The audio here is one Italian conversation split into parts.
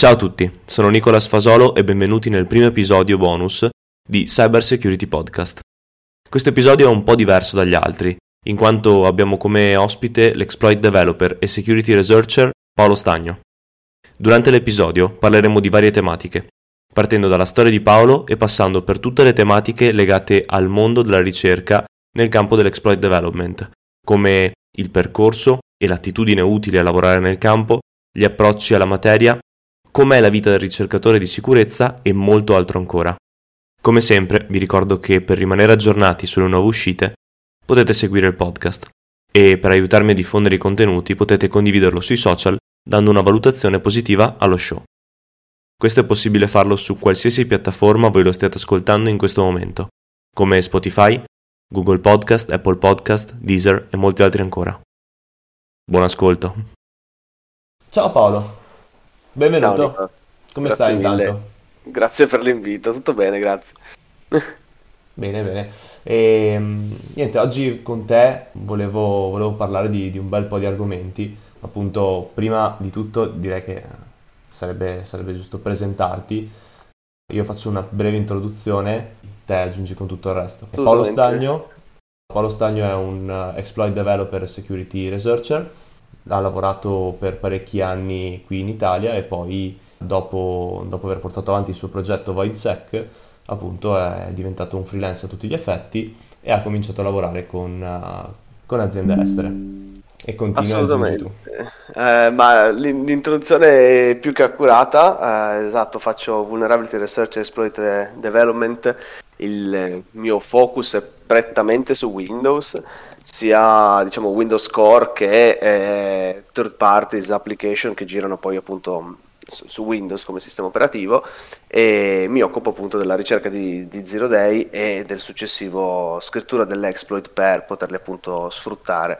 Ciao a tutti, sono Nicolas Fasolo e benvenuti nel primo episodio bonus di Cyber Security Podcast. Questo episodio è un po' diverso dagli altri, in quanto abbiamo come ospite l'exploit developer e security researcher Paolo Stagno. Durante l'episodio parleremo di varie tematiche, partendo dalla storia di Paolo e passando per tutte le tematiche legate al mondo della ricerca nel campo dell'exploit development, come il percorso e l'attitudine utile a lavorare nel campo, gli approcci alla materia com'è la vita del ricercatore di sicurezza e molto altro ancora. Come sempre vi ricordo che per rimanere aggiornati sulle nuove uscite potete seguire il podcast e per aiutarmi a diffondere i contenuti potete condividerlo sui social dando una valutazione positiva allo show. Questo è possibile farlo su qualsiasi piattaforma voi lo stiate ascoltando in questo momento, come Spotify, Google Podcast, Apple Podcast, Deezer e molti altri ancora. Buon ascolto. Ciao Paolo. Benvenuto. Ciao, Come grazie stai mille. intanto? Grazie per l'invito, tutto bene, grazie. Bene, bene. E, mm, niente, oggi con te volevo, volevo parlare di, di un bel po' di argomenti. Appunto, prima di tutto direi che sarebbe, sarebbe giusto presentarti. Io faccio una breve introduzione, te aggiungi con tutto il resto. Paolo. Stagno. Paolo Stagno è un eh, exploit developer e security researcher. Ha lavorato per parecchi anni qui in Italia e poi, dopo, dopo aver portato avanti il suo progetto VoidSec, appunto è diventato un freelance a tutti gli effetti e ha cominciato a lavorare con, eh, con aziende estere. E continua. Assolutamente. Eh, ma l'in- l'introduzione è più che accurata. eh, esatto, faccio Vulnerability Research Exploit Development. Il mio focus è prettamente su Windows, sia diciamo Windows Core che eh, third parties application che girano poi appunto su Windows come sistema operativo e mi occupo appunto della ricerca di, di Zero Day e del successivo scrittura dell'exploit per poterli appunto sfruttare.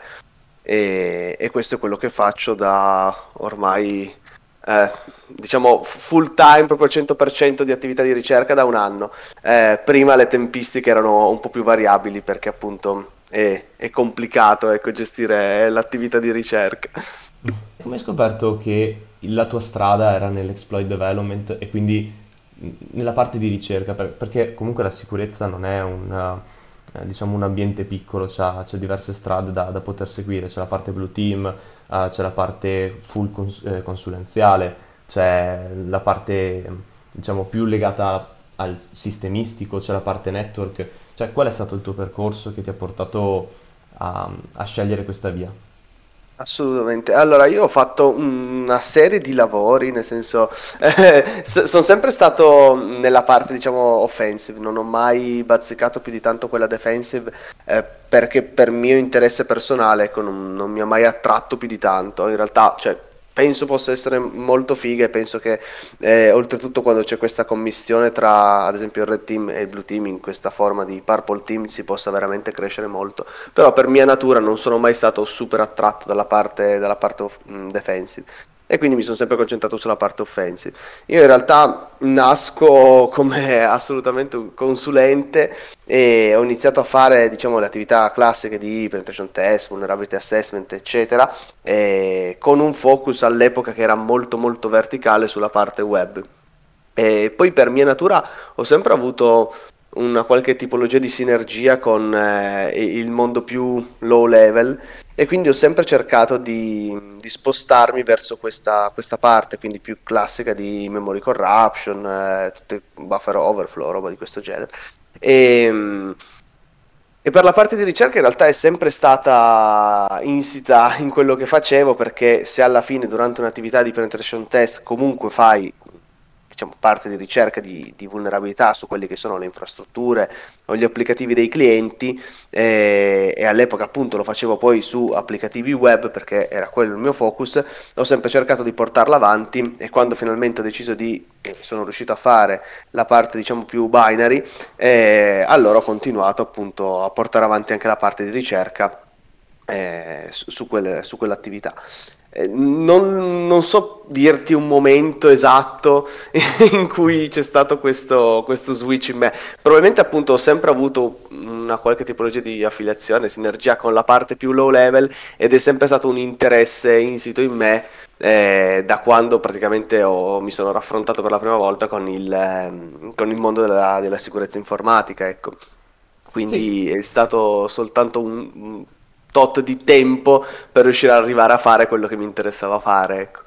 E, e questo è quello che faccio da ormai eh, diciamo full time proprio al 100% di attività di ricerca da un anno Eh, prima le tempistiche erano un po' più variabili perché appunto è, è complicato ecco, gestire l'attività di ricerca Come hai scoperto che la tua strada era nell'exploit development e quindi nella parte di ricerca? Per- perché comunque la sicurezza non è un, eh, diciamo un ambiente piccolo, c'ha, c'è diverse strade da, da poter seguire, c'è la parte blue team, eh, c'è la parte full cons- eh, consulenziale, c'è la parte diciamo più legata al sistemistico, c'è la parte network. Cioè, qual è stato il tuo percorso che ti ha portato a, a scegliere questa via? Assolutamente. Allora, io ho fatto una serie di lavori, nel senso, eh, sono sempre stato nella parte, diciamo, offensive, non ho mai bazzicato più di tanto quella defensive, eh, perché per mio interesse personale, ecco, non, non mi ha mai attratto più di tanto. In realtà, cioè, penso possa essere molto figa e penso che, eh, oltretutto, quando c'è questa commistione tra, ad esempio, il red team e il blue team, in questa forma di purple team, si possa veramente crescere molto. Però per mia natura non sono mai stato super attratto dalla parte, dalla parte mh, defensive e quindi mi sono sempre concentrato sulla parte offensive. Io in realtà nasco come assolutamente un consulente e ho iniziato a fare, diciamo, le attività classiche di penetration test, vulnerability assessment, eccetera, con un focus all'epoca che era molto molto verticale sulla parte web. E poi per mia natura ho sempre avuto una qualche tipologia di sinergia con eh, il mondo più low level e quindi ho sempre cercato di, di spostarmi verso questa, questa parte, quindi più classica di memory corruption, eh, tutte buffer overflow, roba di questo genere. E, e per la parte di ricerca in realtà è sempre stata insita in quello che facevo perché se alla fine durante un'attività di penetration test comunque fai diciamo, parte di ricerca di, di vulnerabilità su quelle che sono le infrastrutture o gli applicativi dei clienti eh, e all'epoca appunto lo facevo poi su applicativi web perché era quello il mio focus, ho sempre cercato di portarla avanti e quando finalmente ho deciso di, e sono riuscito a fare la parte diciamo più binary, eh, allora ho continuato appunto a portare avanti anche la parte di ricerca eh, su, su quelle- su quell'attività. Eh, non, non, so dirti un momento esatto in cui c'è stato questo, questo, switch in me. Probabilmente appunto ho sempre avuto una qualche tipologia di affiliazione, sinergia con la parte più low level ed è sempre stato un interesse insito in me eh, da quando praticamente ho, mi sono raffrontato per la prima volta con il, eh, con il mondo della, della, sicurezza informatica. Ecco. Quindi sì. è stato soltanto un, un tot di tempo per riuscire ad arrivare a fare quello che mi interessava fare, ecco.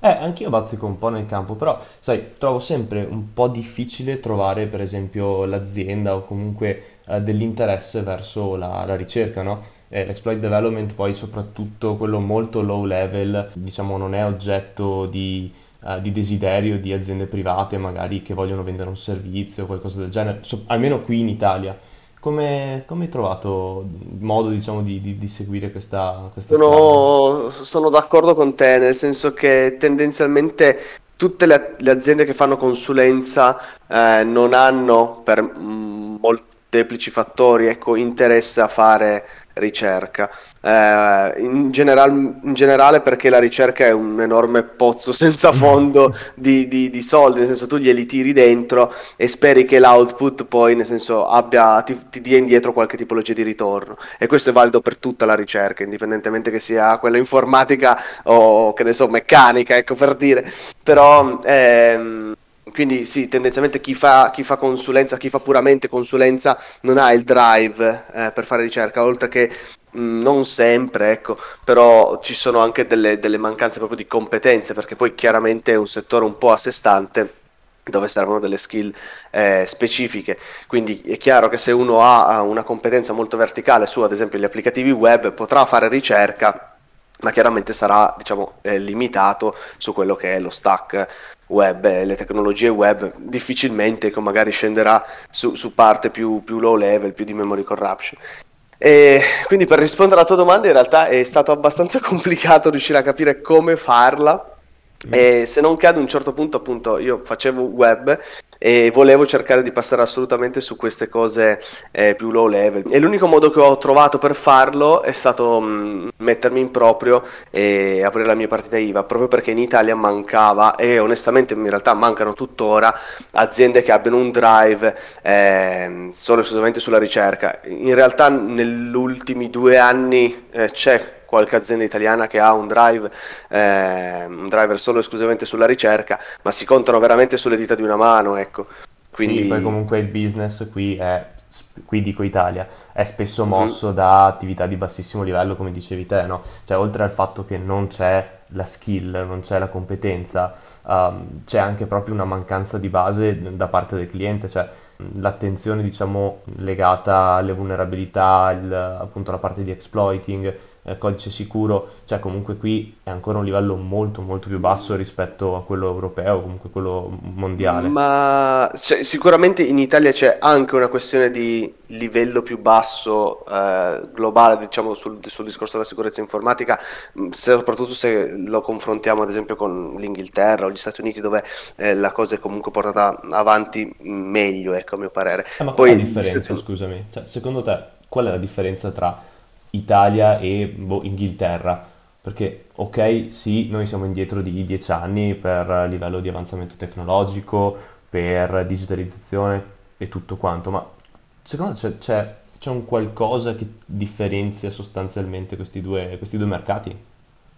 Eh, anch'io bazzico un po' nel campo, però, sai, trovo sempre un po' difficile trovare, per esempio, l'azienda o comunque eh, dell'interesse verso la, la ricerca, no? Eh, l'exploit development, poi soprattutto quello molto low level, diciamo, non è oggetto di, uh, di desiderio di aziende private, magari che vogliono vendere un servizio o qualcosa del genere, so- almeno qui in Italia. Come, come hai trovato il modo, diciamo, di, di, di seguire questa, questa sono, sono, d'accordo con te, nel senso che tendenzialmente tutte le, le aziende che fanno consulenza eh, non hanno per mm, molteplici fattori ecco, interesse a fare ricerca. Eh, in, general, in, generale perché la ricerca è un enorme pozzo senza fondo di, di, di, soldi, nel senso tu glieli tiri dentro e speri che l'output poi nel senso abbia, ti, ti dia indietro qualche tipologia di ritorno. E questo è valido per tutta la ricerca, indipendentemente che sia quella informatica o che ne so, meccanica, ecco per dire, però... Ehm, quindi sì, tendenzialmente chi fa, chi fa, consulenza, chi fa puramente consulenza non ha il drive eh, per fare ricerca, oltre che non sempre, ecco, però ci sono anche delle, delle mancanze proprio di competenze, perché poi chiaramente è un settore un po' a sé stante dove servono delle skill eh, specifiche. Quindi è chiaro che se uno ha una competenza molto verticale su ad esempio gli applicativi web potrà fare ricerca, ma chiaramente sarà diciamo, eh, limitato su quello che è lo stack web, eh, le tecnologie web, difficilmente magari scenderà su, su parte più, più, low level, più di memory corruption. E quindi per rispondere alla tua domanda in realtà è stato abbastanza complicato riuscire a capire come farla. Mm. E se non che ad un certo punto appunto io facevo web e volevo cercare di passare assolutamente su queste cose eh, più low level. E l'unico modo che ho trovato per farlo è stato mh, mm, mettermi in proprio e aprire la mia partita IVA proprio perché in Italia mancava e onestamente in realtà mancano tuttora aziende che abbiano un drive eh, solo e esclusivamente sulla ricerca. In realtà negli ultimi due anni eh, c'è qualche azienda italiana che ha un drive, eh, un driver solo esclusivamente sulla ricerca, ma si contano veramente sulle dita di una mano, ecco. Quindi... Sì, poi comunque il business qui è, qui dico Italia, è spesso mm. mosso mm. da attività di bassissimo livello, come dicevi te, no? Cioè, oltre al fatto che non c'è la skill, non c'è la competenza, um, c'è anche proprio una mancanza di base da parte del cliente, cioè l'attenzione diciamo legata alle vulnerabilità, il, appunto la parte di exploiting, eh, codice sicuro, cioè comunque qui è ancora un livello molto molto più basso rispetto a quello europeo, comunque quello mondiale. Ma cioè, sicuramente in Italia c'è anche una questione di livello più basso eh, globale, diciamo, sul, sul, discorso della sicurezza informatica, mm, soprattutto se lo confrontiamo ad esempio con l'Inghilterra o gli Stati Uniti dove eh, la cosa è comunque portata avanti meglio, ecco a mio parere. Eh, ma Poi, qual è la differenza, tu... scusami? Cioè, secondo te qual è la differenza tra Italia e boh, Inghilterra, perché ok, sì, noi siamo indietro di 10 anni per livello di avanzamento tecnologico, per digitalizzazione e tutto quanto, ma secondo te c'è, c'è, c'è un qualcosa che differenzia sostanzialmente questi due, questi due mercati?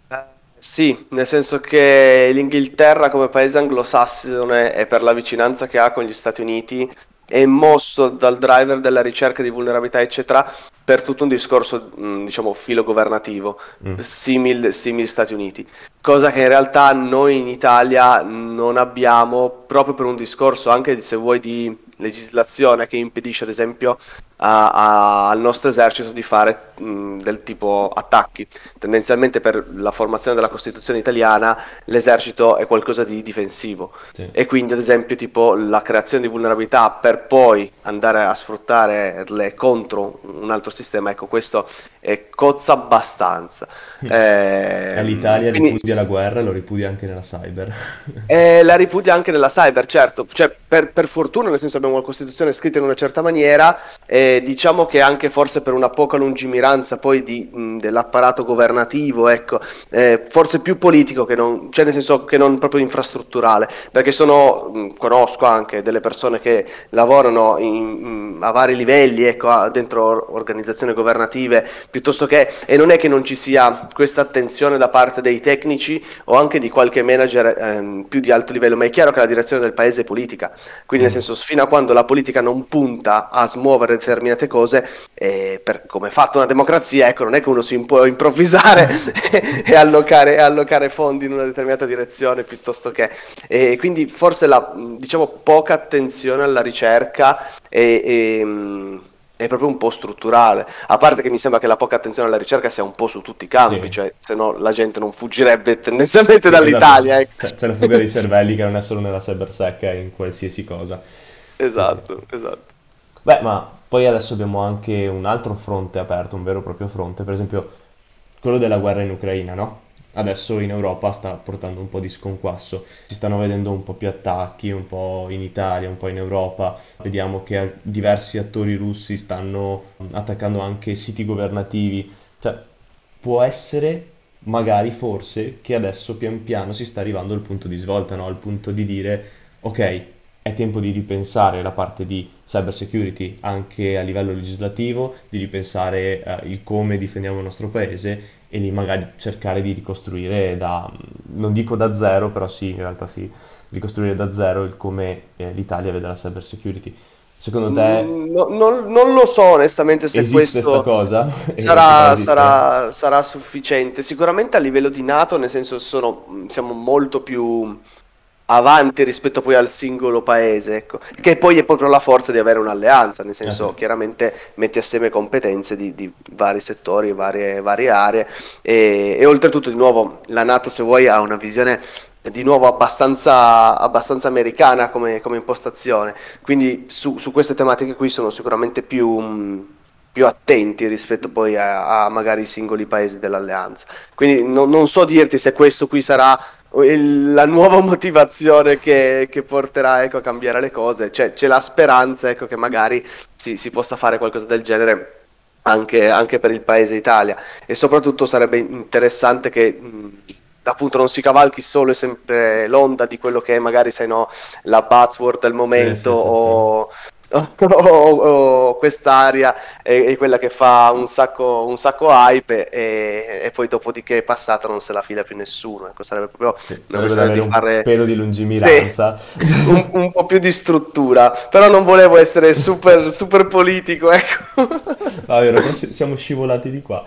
Eh, sì, nel senso che l'Inghilterra come paese anglosassone e per la vicinanza che ha con gli Stati Uniti è mosso dal driver della ricerca di vulnerabilità, eccetera, per tutto un discorso, diciamo, filo governativo, mm. simil, simil Stati Uniti. Cosa che in realtà noi in Italia non abbiamo, proprio per un discorso anche, se vuoi, di legislazione che impedisce, ad esempio, a, a, al nostro esercito di fare mh, del tipo attacchi. Tendenzialmente per la formazione della Costituzione italiana l'esercito è qualcosa di difensivo sì. e quindi ad esempio tipo la creazione di vulnerabilità per poi andare a sfruttarle contro un altro sistema, ecco questo è cozza abbastanza. Eh, L'Italia quindi, ripudia la guerra e lo ripudia anche nella cyber. eh, la ripudia anche nella cyber, certo, cioè per, per fortuna nel senso abbiamo la Costituzione scritta in una certa maniera e eh, diciamo che anche forse per una poca lungimiranza poi di, mh, dell'apparato governativo, ecco, eh, forse più politico che non, cioè nel senso che non proprio infrastrutturale, perché sono, mh, conosco anche delle persone che lavorano in, a vari livelli, ecco, dentro organizzazioni governative, piuttosto che, e non è che non ci sia questa attenzione da parte dei tecnici o anche di qualche manager ehm, più di alto livello, ma è chiaro che la direzione del paese è politica, quindi nel senso fino a quando la politica non punta a smuovere determinate cose, eh, per, come è fatta una democrazia, ecco, non è che uno si può improvvisare e, allocare, e, allocare, fondi in una determinata direzione piuttosto che... E quindi forse la, diciamo, poca attenzione alla ricerca e, e è proprio un po' strutturale. A parte che mi sembra che la poca attenzione alla ricerca sia un po' su tutti i campi, sì. cioè se no la gente non fuggirebbe tendenzialmente sì, dall'Italia. Esatto. Ecco. C'è, la fuga dei cervelli che non è solo nella cybersec, è in qualsiasi cosa. Esatto, sì. esatto. Beh, ma poi adesso abbiamo anche un altro fronte aperto, un vero e proprio fronte, per esempio quello della guerra in Ucraina, no? Adesso in Europa sta portando un po' di sconquasso. Si stanno vedendo un po' più attacchi, un po' in Italia, un po' in Europa. Vediamo che diversi attori russi stanno attaccando anche siti governativi. Cioè, può essere, magari, forse, che adesso pian piano si sta arrivando al punto di svolta, no? al punto di dire, ok, è tempo di ripensare la parte di cyber security anche a livello legislativo, di ripensare eh, il come difendiamo il nostro paese e lì magari cercare di ricostruire da, non dico da zero, però sì, in realtà sì, ricostruire da zero il come eh, l'Italia vede la cyber security. Secondo te... Mm, no, non, non, lo so onestamente se questo cosa? Sarà, sarà, sarà, sufficiente. Sicuramente a livello di NATO, nel senso sono, siamo molto più avanti rispetto poi al singolo paese, ecco. che poi è proprio la forza di avere un'alleanza, nel senso uh-huh. chiaramente metti assieme competenze di, di vari settori, varie, varie aree e, e, oltretutto di nuovo la Nato se vuoi ha una visione di nuovo abbastanza, abbastanza americana come, come, impostazione, quindi su, su, queste tematiche qui sono sicuramente più più attenti rispetto poi a, a, magari i singoli paesi dell'alleanza. Quindi no, non so dirti se questo qui sarà la nuova motivazione che, che porterà ecco, a cambiare le cose. Cioè, c'è la speranza ecco, che magari si, si, possa fare qualcosa del genere anche, anche, per il paese Italia. E soprattutto sarebbe interessante che. Mh, appunto non si cavalchi solo e sempre l'onda di quello che è magari se no la buzzword del momento sì, sì, sì, o, o, o quest'aria è, è, quella che fa un sacco, un sacco hype e, e, poi dopodiché è passata non se la fila più nessuno. Ecco sarebbe proprio sì, sarebbe di fare un pelo di lungimiranza. Sì, un, un, po' più di struttura. Però non volevo essere super, super politico ecco. Vabbè, siamo scivolati di qua.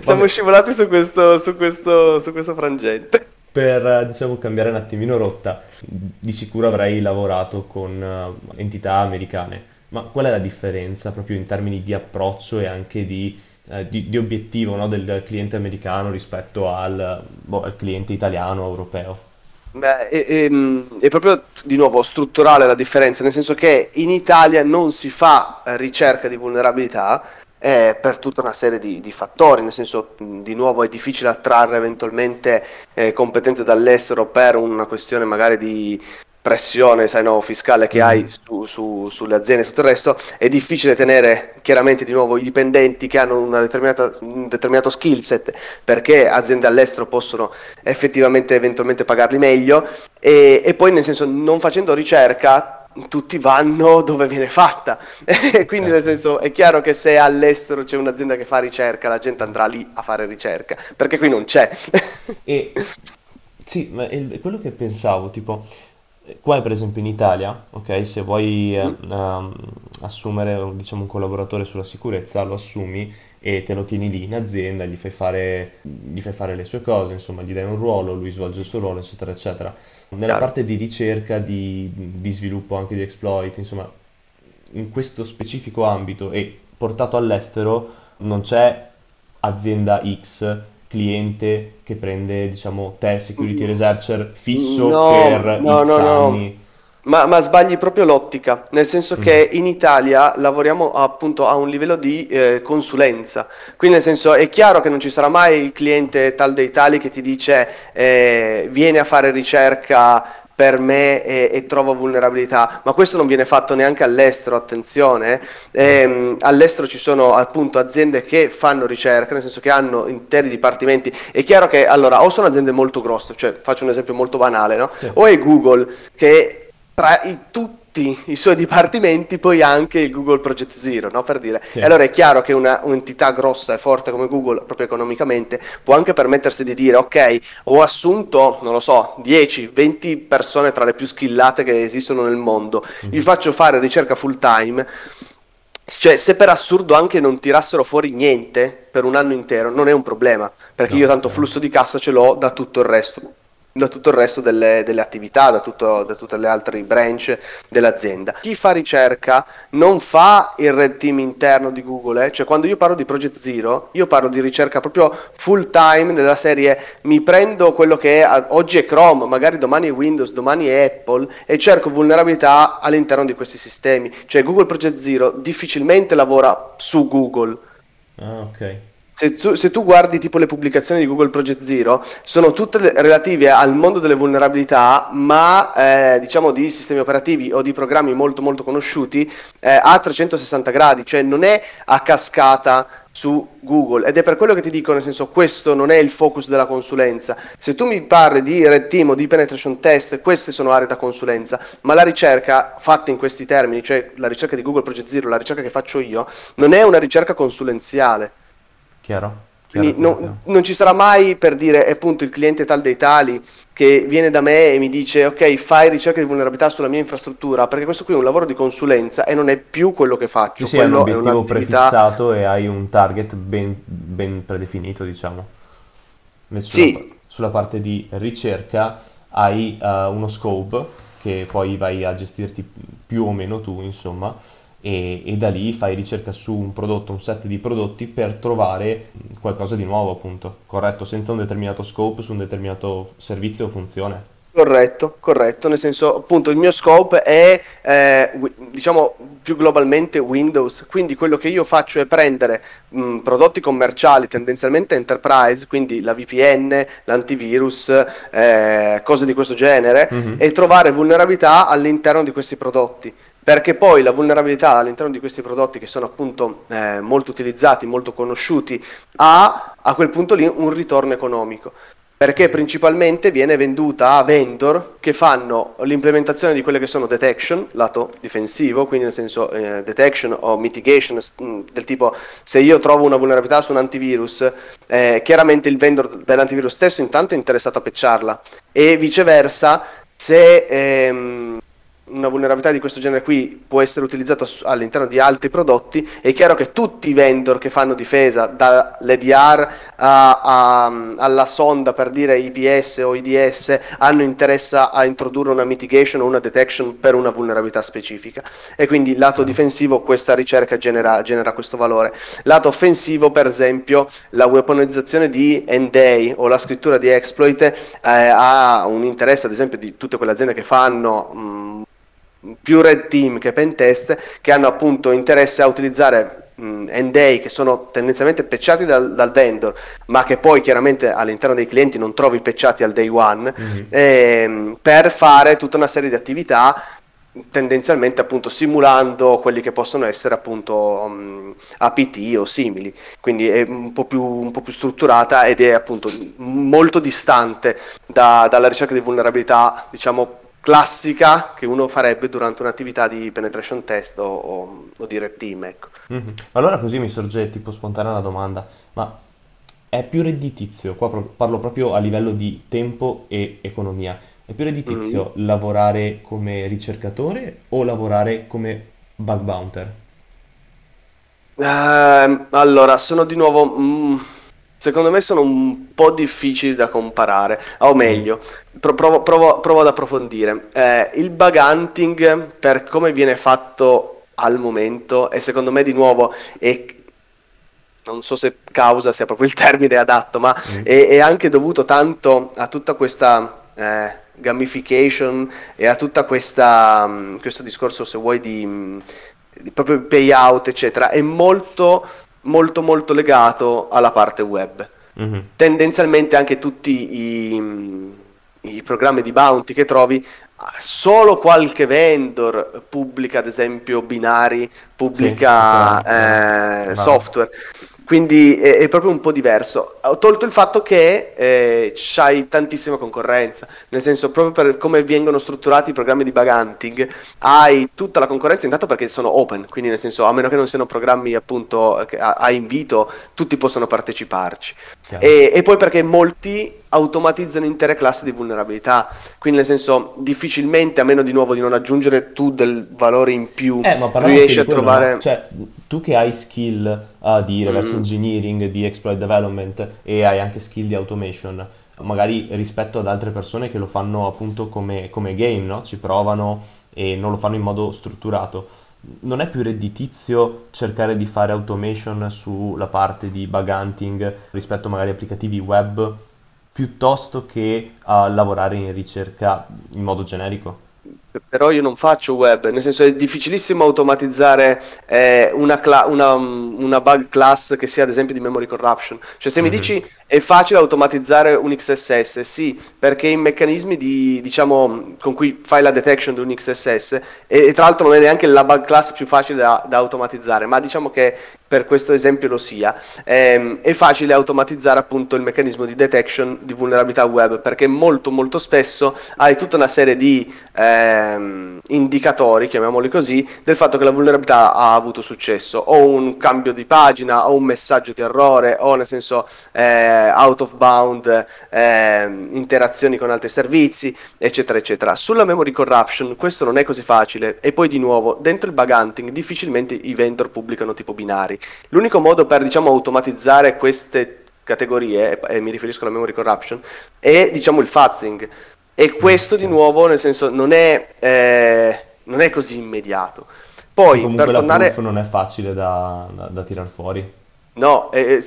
Siamo Vabbè. scivolati su questo, su questo, su questo frangente per diciamo, cambiare un attimino rotta, di sicuro avrei lavorato con uh, entità americane, ma qual è la differenza proprio in termini di approccio e anche di, uh, di, di obiettivo no, del cliente americano rispetto al, boh, al cliente italiano europeo? Beh, è, è, è, proprio di nuovo strutturale la differenza, nel senso che in Italia non si fa ricerca di vulnerabilità, eh, per tutta una serie di, di, fattori, nel senso di nuovo è difficile attrarre eventualmente eh, competenze dall'estero per una questione magari di pressione sai, no, fiscale che hai mm. su, su, sulle aziende e tutto il resto, è difficile tenere chiaramente di nuovo i dipendenti che hanno un determinato skill set perché aziende all'estero possono effettivamente eventualmente pagarli meglio e, e poi nel senso non facendo ricerca tutti vanno dove viene fatta. Quindi, nel senso, è chiaro che se all'estero c'è un'azienda che fa ricerca, la gente andrà lì a fare ricerca, perché qui non c'è. e sì, ma è quello che pensavo, tipo, qua per esempio in Italia, ok, se vuoi eh, um, assumere diciamo, un collaboratore sulla sicurezza, lo assumi e te lo tieni lì in azienda, gli fai fare, gli fai fare le sue cose, insomma, gli dai un ruolo, lui svolge il suo ruolo, eccetera, eccetera. Nella Chiaro. parte di ricerca, di, di sviluppo anche di exploit, insomma, in questo specifico ambito e portato all'estero non c'è azienda X cliente che prende, diciamo, te, security researcher fisso no, per no, X no, anni. Ma, ma, sbagli proprio l'ottica, nel senso mm. che in Italia lavoriamo appunto a un livello di eh, consulenza, quindi nel senso è chiaro che non ci sarà mai il cliente tal dei tali che ti dice eh, vieni a fare ricerca per me e, e, trovo vulnerabilità, ma questo non viene fatto neanche all'estero, attenzione, eh, all'estero ci sono appunto aziende che fanno ricerca, nel senso che hanno interi dipartimenti, è chiaro che allora o sono aziende molto grosse, cioè faccio un esempio molto banale, no? Sì. o è Google che tra i, tutti i suoi dipartimenti poi anche il Google Project Zero, no? per dire. Sì. E allora è chiaro che una, un'entità grossa e forte come Google, proprio economicamente, può anche permettersi di dire, ok, ho assunto, non lo so, 10, 20 persone tra le più skillate che esistono nel mondo, mm-hmm. gli faccio fare ricerca full time, cioè, se per assurdo anche non tirassero fuori niente per un anno intero, non è un problema, perché no, io tanto flusso di cassa ce l'ho da tutto il resto da tutto il resto delle, delle attività, da, tutto, da, tutte le altre branch dell'azienda. Chi fa ricerca non fa il red team interno di Google, eh? cioè quando io parlo di Project Zero, io parlo di ricerca proprio full time della serie mi prendo quello che è oggi è Chrome, magari domani è Windows, domani è Apple e cerco vulnerabilità all'interno di questi sistemi. Cioè Google Project Zero difficilmente lavora su Google. Ah, ok. Se tu, se tu, guardi tipo le pubblicazioni di Google Project Zero, sono tutte relative al mondo delle vulnerabilità, ma eh, diciamo di sistemi operativi o di programmi molto molto conosciuti eh, a 360 gradi, cioè non è a cascata su Google. Ed è per quello che ti dico, nel senso questo non è il focus della consulenza. Se tu mi parli di red team o di penetration test, queste sono aree da consulenza, ma la ricerca fatta in questi termini, cioè la ricerca di Google Project Zero, la ricerca che faccio io, non è una ricerca consulenziale Chiaro? Quindi non, non, ci sarà mai per dire appunto il cliente tal dei tali che viene da me e mi dice ok fai ricerca di vulnerabilità sulla mia infrastruttura perché questo qui è un lavoro di consulenza e non è più quello che faccio. Sì, sì è un obiettivo prefissato e hai un target ben, ben predefinito diciamo. Invece sì. sulla, sulla, parte di ricerca hai uh, uno scope che poi vai a gestirti più o meno tu insomma e, e, da lì fai ricerca su un prodotto, un set di prodotti per trovare qualcosa di nuovo, appunto, corretto, senza un determinato scope su un determinato servizio o funzione. Corretto, corretto, nel senso appunto il mio scope è eh, diciamo più globalmente Windows, quindi quello che io faccio è prendere mh, prodotti commerciali tendenzialmente enterprise, quindi la VPN, l'antivirus, eh, cose di questo genere mm-hmm. e trovare vulnerabilità all'interno di questi prodotti perché poi la vulnerabilità all'interno di questi prodotti che sono appunto eh, molto utilizzati, molto conosciuti, ha a quel punto lì un ritorno economico. Perché principalmente viene venduta a vendor che fanno l'implementazione di quelle che sono detection, lato difensivo, quindi nel senso eh, detection o mitigation, mm, del tipo se io trovo una vulnerabilità su un antivirus, eh, chiaramente il vendor dell'antivirus stesso intanto è interessato a pecciarla e viceversa se ehm, una vulnerabilità di questo genere qui può essere utilizzata all'interno di altri prodotti, è chiaro che tutti i vendor che fanno difesa, dall'EDR a, alla sonda per dire IPS o IDS, hanno interesse a introdurre una mitigation o una detection per una vulnerabilità specifica. E quindi lato difensivo questa ricerca genera, genera questo valore. Lato offensivo, per esempio, la weaponizzazione di NDA o la scrittura di exploit eh, ha un interesse, ad esempio, di tutte quelle aziende che fanno mh, più red team che pen test che hanno appunto interesse a utilizzare mh, NDA che sono tendenzialmente pecciati dal, dal, vendor ma che poi chiaramente all'interno dei clienti non trovi pecciati al day one mm-hmm. ehm, per fare tutta una serie di attività tendenzialmente appunto simulando quelli che possono essere appunto um, APT o simili quindi è un po, più, un po' più strutturata ed è appunto molto distante da, dalla ricerca di vulnerabilità diciamo classica che uno farebbe durante un'attività di penetration test o, o, o di red team. Ecco. Mm-hmm. Allora così mi sorge tipo spontanea la domanda, ma è più redditizio, qua pro- parlo proprio a livello di tempo e economia, è più redditizio mm-hmm. lavorare come ricercatore o lavorare come bug bounter? Uh, allora, sono di nuovo... Mm Secondo me sono un po' difficili da comparare, o meglio, provo, provo, provo ad approfondire. Eh, il bug hunting, per come viene fatto al momento, e secondo me di nuovo è non so se causa sia proprio il termine adatto, ma mm. è, è, anche dovuto tanto a tutta questa eh, gamification e a tutta questa um, questo discorso, se vuoi, di, di proprio payout, eccetera. È molto molto molto legato alla parte web. Mm-hmm. Tendenzialmente anche tutti i, i, programmi di bounty che trovi solo qualche vendor pubblica ad esempio binari, pubblica sì, eh, software. Quindi è, è, proprio un po' diverso. Ho tolto il fatto che eh, c'hai tantissima concorrenza, nel senso proprio per come vengono strutturati i programmi di bug hunting, hai tutta la concorrenza intanto perché sono open, quindi nel senso a meno che non siano programmi appunto a, a invito, tutti possono parteciparci. E, e, poi perché molti automatizzano intere classi di vulnerabilità, quindi nel senso difficilmente, a meno di nuovo di non aggiungere tu del valore in più, eh, riesci a trovare... No? Cioè, tu che hai skill uh, di reverse mm. engineering, di exploit development e hai anche skill di automation, magari rispetto ad altre persone che lo fanno appunto come, come game, no? ci provano e non lo fanno in modo strutturato. Non è più redditizio cercare di fare automation sulla parte di bug hunting rispetto magari a applicativi web piuttosto che a lavorare in ricerca in modo generico? Però io non faccio web, nel senso è difficilissimo automatizzare eh, una, cla- una, una, bug class che sia ad esempio di memory corruption. Cioè se mm-hmm. mi mhm. dici è facile automatizzare un XSS, sì, perché i meccanismi di, diciamo, con cui fai la detection di un XSS, e, e, tra l'altro non è neanche la bug class più facile da, da automatizzare, ma diciamo che per questo esempio lo sia, ehm, è facile automatizzare appunto il meccanismo di detection di vulnerabilità web, perché molto molto spesso hai tutta una serie di... Eh, ehm, indicatori, chiamiamoli così, del fatto che la vulnerabilità ha avuto successo, o un cambio di pagina, o un messaggio di errore, o nel senso eh, out of bound, eh, interazioni con altri servizi, eccetera, eccetera. Sulla memory corruption questo non è così facile, e poi di nuovo, dentro il bug hunting difficilmente i vendor pubblicano tipo binari. L'unico modo per, diciamo, automatizzare queste categorie, e mi riferisco alla memory corruption, è diciamo il fuzzing, e questo di nuovo, nel senso, non è, eh, non è così immediato. Poi, per tornare... non è facile da, da, da tirar fuori. No, eh,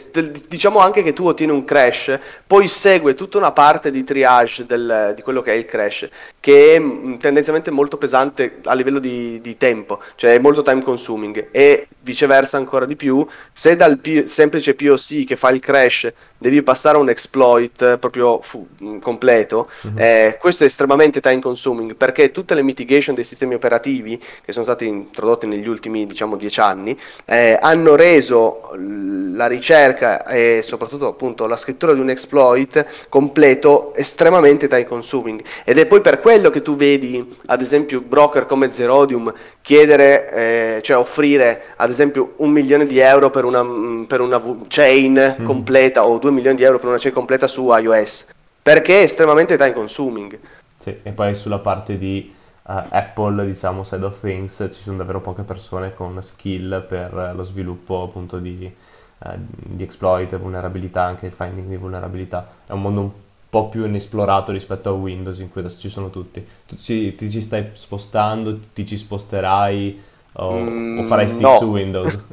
diciamo anche che tu ottieni un crash, poi segue tutta una parte di triage del, di quello che è il crash, che è tendenzialmente molto pesante a livello di, di, tempo, cioè è molto time consuming e viceversa ancora di più, se dal P- semplice POC che fa il crash devi passare a un exploit proprio fu- mm, completo, mm-hmm. eh, questo è estremamente time consuming perché tutte le mitigation dei sistemi operativi che sono stati introdotti negli ultimi diciamo dieci anni eh, hanno reso la ricerca e soprattutto appunto la scrittura di un exploit completo estremamente time consuming ed è poi per quello che tu vedi ad esempio broker come Zerodium chiedere, eh, cioè offrire ad esempio un milione di euro per una, mm, per una chain mm. completa o due milioni di euro per una chain completa su iOS perché è estremamente time consuming. Sì, e poi sulla parte di uh, Apple, diciamo, side of things, ci sono davvero poche persone con skill per lo sviluppo appunto di, uh, di exploit, vulnerabilità, anche il finding di vulnerabilità. È un mondo un po' più inesplorato rispetto a Windows in cui adesso ci sono tutti. Tu ci, ti ci stai spostando, ti ci sposterai o, mm, o farai stick no. su Windows?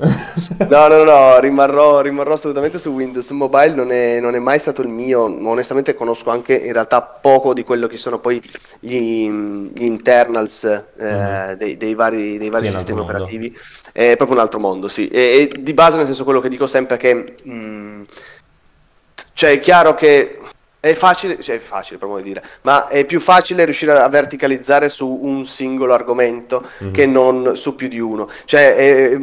no, no, no, rimarrò, rimarrò, assolutamente su Windows. Mobile non è, non è, mai stato il mio. Onestamente conosco anche in realtà poco di quello che sono poi gli, gli internals eh, mm. dei, dei, vari, dei vari sì, sistemi operativi. È proprio un altro mondo, sì. E, e, di base, nel senso, quello che dico sempre è che... Mh, cioè, è chiaro che è facile, cioè è facile per modo di dire, ma è più facile riuscire a verticalizzare su un singolo argomento mm-hmm. che non su più di uno. Cioè è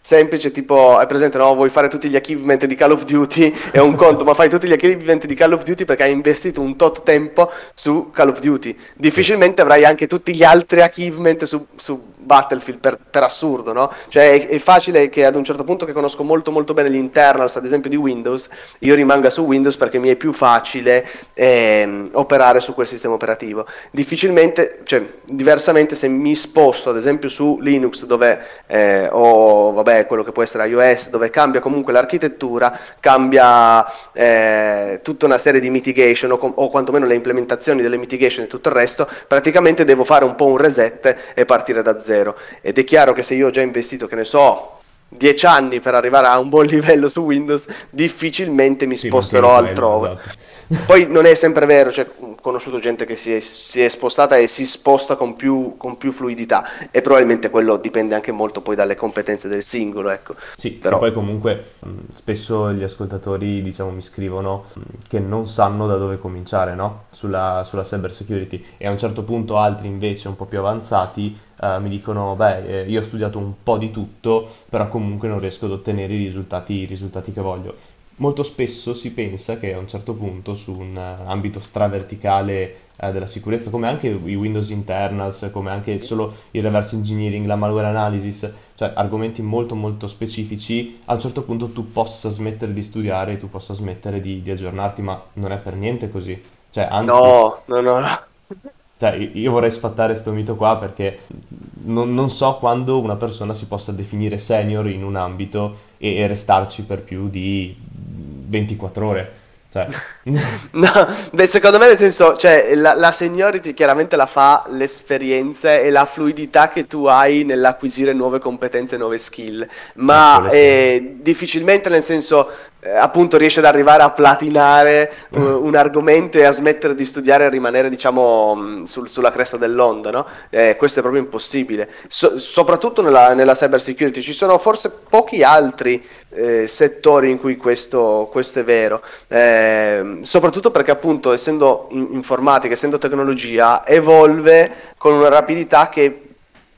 semplice tipo, è presente, no? Vuoi fare tutti gli achievement di Call of Duty, è un conto, ma fai tutti gli achievement di Call of Duty perché hai investito un tot tempo su Call of Duty. Difficilmente avrai anche tutti gli altri achievement su, su Battlefield per, per, assurdo, no? Cioè è, è, facile che ad un certo punto che conosco molto molto bene gli internals, ad esempio di Windows, io rimanga su Windows perché mi è più facile ehm, operare su quel sistema operativo. Difficilmente, cioè diversamente se mi sposto ad esempio su Linux dove eh, o vabbè quello che può essere iOS dove cambia comunque l'architettura, cambia eh, tutta una serie di mitigation o, o quantomeno le implementazioni delle mitigation e tutto il resto, praticamente devo fare un po' un reset e partire da zero zero ed è chiaro che se io ho già investito, che ne so, dieci anni per arrivare a un buon livello su Windows, difficilmente mi sì, sposterò altrove. Esatto. Poi non è sempre vero, cioè, ho conosciuto gente che si è, si è spostata e si sposta con più, con più, fluidità e probabilmente quello dipende anche molto poi dalle competenze del singolo. Ecco. Sì, però poi comunque spesso gli ascoltatori diciamo, mi scrivono che non sanno da dove cominciare no? sulla, sulla cyber security e a un certo punto altri invece un po' più avanzati Uh, mi dicono, beh, eh, io ho studiato un po' di tutto, però comunque non riesco ad ottenere i risultati, i risultati che voglio molto spesso si pensa che a un certo punto su un uh, ambito straverticale uh, della sicurezza, come anche i Windows internals, come anche solo il reverse engineering, la malware analysis, cioè argomenti molto molto specifici, a un certo punto tu possa smettere di studiare, tu possa smettere di, di aggiornarti, ma non è per niente così. Cioè, anzi, no, no, no. no. Cioè, io vorrei sfattare questo mito qua perché non, non, so quando una persona si possa definire senior in un ambito e, e restarci per più di 24 ore. Cioè. no, beh, secondo me nel senso, cioè, la, la, seniority chiaramente la fa l'esperienza e la fluidità che tu hai nell'acquisire nuove competenze, nuove skill, ma eh, difficilmente nel senso eh, appunto riesce ad arrivare a platinare uh, un argomento e a smettere di studiare e rimanere diciamo mm, sul, sulla cresta dell'onda no? Eh, questo è proprio impossibile. So, soprattutto nella, nella cyber security. Ci sono forse pochi altri eh, settori in cui questo, questo è vero. Eh, soprattutto perché appunto essendo in, informatica essendo tecnologia evolve con una rapidità che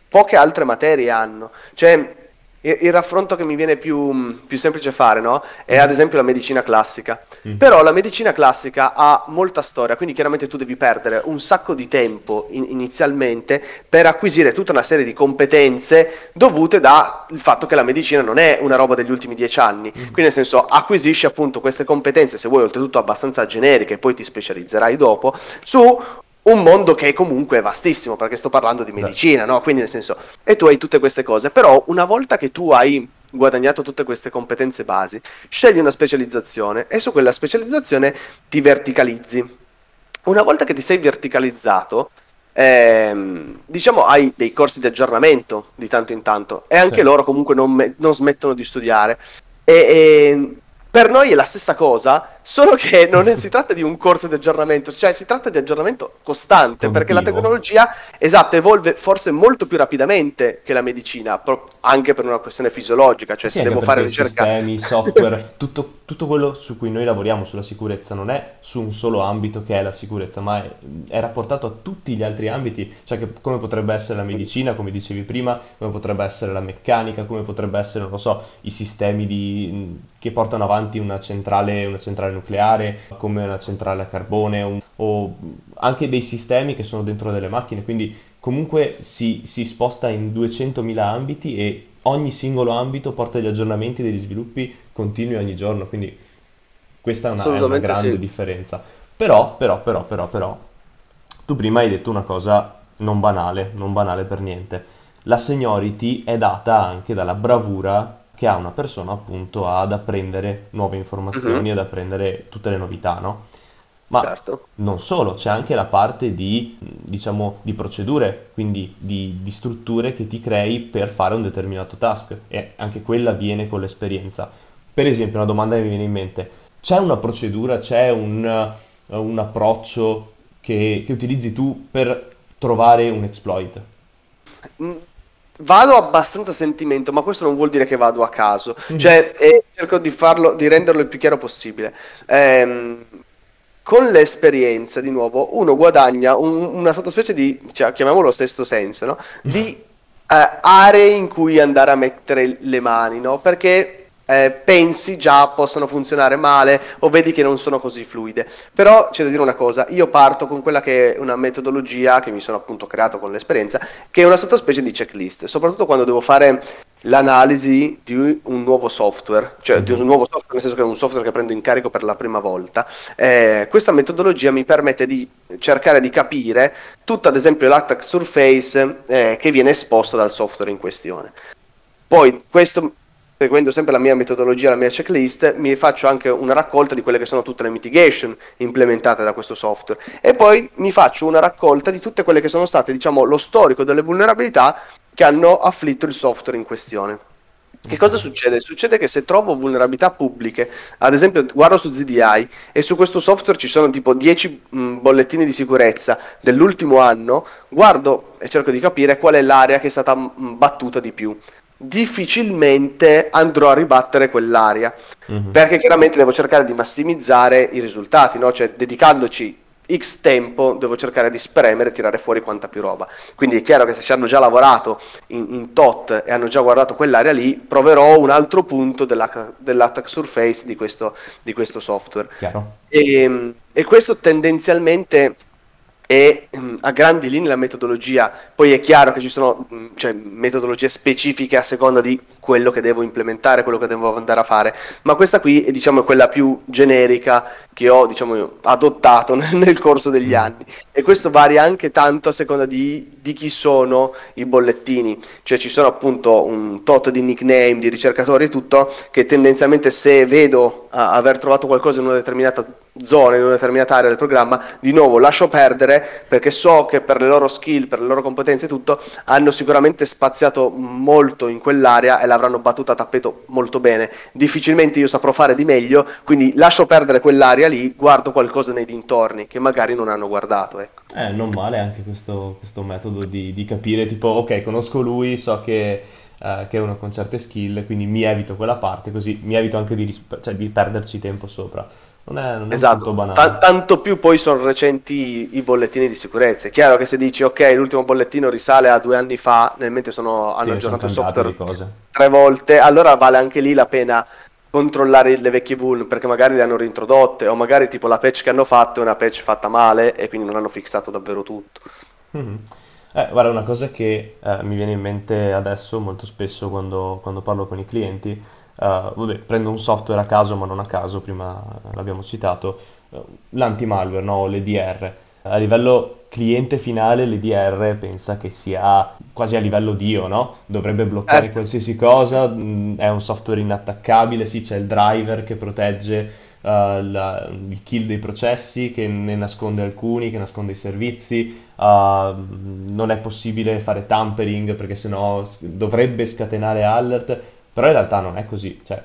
poche altre materie hanno. Cioè il, raffronto che mi viene più, più, semplice fare no? è ad esempio la medicina classica. Mm. Però la medicina classica ha molta storia, quindi chiaramente tu devi perdere un sacco di tempo in, inizialmente per acquisire tutta una serie di competenze dovute dal fatto che la medicina non è una roba degli ultimi dieci anni. Mm. Quindi nel senso acquisisci appunto queste competenze, se vuoi oltretutto abbastanza generiche, poi ti specializzerai dopo, su un mondo che comunque è vastissimo, perché sto parlando di medicina, no? Quindi nel senso, e tu hai tutte queste cose, però una volta che tu hai guadagnato tutte queste competenze basi, scegli una specializzazione e su quella specializzazione ti verticalizzi. Una volta che ti sei verticalizzato, ehm, diciamo hai dei corsi di aggiornamento di tanto in tanto e anche sì. loro comunque non, me- non, smettono di studiare. E, e per noi è la stessa cosa, solo che non è, si tratta di un corso di aggiornamento, cioè si tratta di aggiornamento costante, Continuo. perché la tecnologia, esatto, evolve forse molto più rapidamente che la medicina, pro- anche per una questione fisiologica, cioè sì, se devo fare ricerca... Sistemi, software, tutto, tutto, quello su cui noi lavoriamo sulla sicurezza non è su un solo ambito che è la sicurezza, ma è, è rapportato a tutti gli altri ambiti, cioè che, come potrebbe essere la medicina, come dicevi prima, come potrebbe essere la meccanica, come potrebbe essere, non lo so, i sistemi di, che portano avanti una centrale, una centrale nucleare, come una centrale a carbone, un, o anche dei sistemi che sono dentro delle macchine, quindi comunque si, si sposta in 200.000 ambiti e ogni singolo ambito porta degli aggiornamenti, degli sviluppi continui ogni giorno, quindi questa è una, è una grande sì. differenza. Però, però, però, però, però, tu prima hai detto una cosa non banale, non banale per niente. La seniority è data anche dalla bravura che ha una persona appunto ad apprendere nuove informazioni, mm-hmm. ad apprendere tutte le novità, no? Ma certo. non solo, c'è anche la parte di, diciamo, di procedure, quindi di, di, strutture che ti crei per fare un determinato task e anche quella viene con l'esperienza. Per esempio, una domanda che mi viene in mente, c'è una procedura, c'è un, un approccio che, che utilizzi tu per trovare un exploit? Mm, Vado abbastanza a sentimento, ma questo non vuol dire che vado a caso. Mm. Cioè, e cerco di farlo, di renderlo il più chiaro possibile. Ehm, con l'esperienza, di nuovo, uno guadagna un, una sottospecie di, cioè, chiamiamolo stesso senso, no? Di eh, aree in cui andare a mettere le mani, no? Perché eh, pensi già possano funzionare male o vedi che non sono così fluide. Però c'è da dire una cosa, io parto con quella che è una metodologia che mi sono appunto creato con l'esperienza, che è una sottospecie di checklist, soprattutto quando devo fare l'analisi di un nuovo software, cioè di un nuovo software nel senso che è un software che prendo in carico per la prima volta. Eh, questa metodologia mi permette di cercare di capire tutto ad esempio l'attack surface eh, che viene esposto dal software in questione. Poi questo seguendo sempre la mia metodologia, la mia checklist, mi faccio anche una raccolta di quelle che sono tutte le mitigation implementate da questo software e poi mi faccio una raccolta di tutte quelle che sono state, diciamo, lo storico delle vulnerabilità che hanno afflitto il software in questione. Che cosa succede? Succede che se trovo vulnerabilità pubbliche, ad esempio guardo su ZDI e su questo software ci sono tipo 10 mh, bollettini di sicurezza dell'ultimo anno, guardo e cerco di capire qual è l'area che è stata mh, battuta di più. Difficilmente andrò a ribattere quell'area, mm-hmm. perché chiaramente devo cercare di massimizzare i risultati, no? cioè dedicandoci X tempo devo cercare di spremere e tirare fuori quanta più roba. Quindi è chiaro che se ci hanno già lavorato in, in tot e hanno già guardato quell'area lì, proverò un altro punto della, dell'attack surface di questo, di questo software. E, e questo tendenzialmente e mm, a grandi linee la metodologia, poi è chiaro che ci sono mm, cioè, metodologie specifiche a seconda di quello che devo implementare, quello che devo andare a fare, ma questa qui è diciamo, quella più generica che ho diciamo, adottato nel corso degli mm. anni. E questo varia anche tanto a seconda di, di, chi sono i bollettini, cioè ci sono appunto un tot di nickname, di ricercatori e tutto, che tendenzialmente se vedo uh, aver trovato qualcosa in una determinata zona, in una determinata area del programma, di nuovo lascio perdere perché so che per le loro skill, per le loro competenze e tutto, hanno sicuramente spaziato molto in quell'area e l'avranno battuta a tappeto molto bene. Difficilmente io saprò fare di meglio, quindi lascio perdere quell'area lì, guardo qualcosa nei dintorni che magari non hanno guardato. Ecco. Eh, non male anche questo, questo metodo di, di, capire, tipo, ok, conosco lui, so che, uh, che, è uno con certe skill, quindi mi evito quella parte, così mi evito anche di, risp- cioè, di perderci tempo sopra. Non è, non è esatto, T- tanto più poi sono recenti i bollettini di sicurezza. È chiaro che se dici ok, l'ultimo bollettino risale a due anni fa, nel mentre sono, hanno sì, aggiornato il software tre volte, allora vale anche lì la pena controllare le vecchie vuln perché magari le hanno reintrodotte o magari tipo la patch che hanno fatto è una patch fatta male e quindi non hanno fissato davvero tutto. Mm-hmm. Eh, guarda, una cosa che eh, mi viene in mente adesso molto spesso quando, quando parlo con i clienti, vabbè, prendo un software a caso ma non a caso, prima l'abbiamo citato, uh, l'anti-malware, no? l'EDR. A livello cliente finale l'EDR pensa che sia quasi a livello Dio, no? Dovrebbe bloccare eh. qualsiasi cosa, mm, è un software inattaccabile, sì c'è il driver che protegge uh, la, il kill dei processi, che ne nasconde alcuni, che nasconde i servizi, uh, non è possibile fare tampering perché sennò dovrebbe scatenare alert, però in realtà non è così, cioè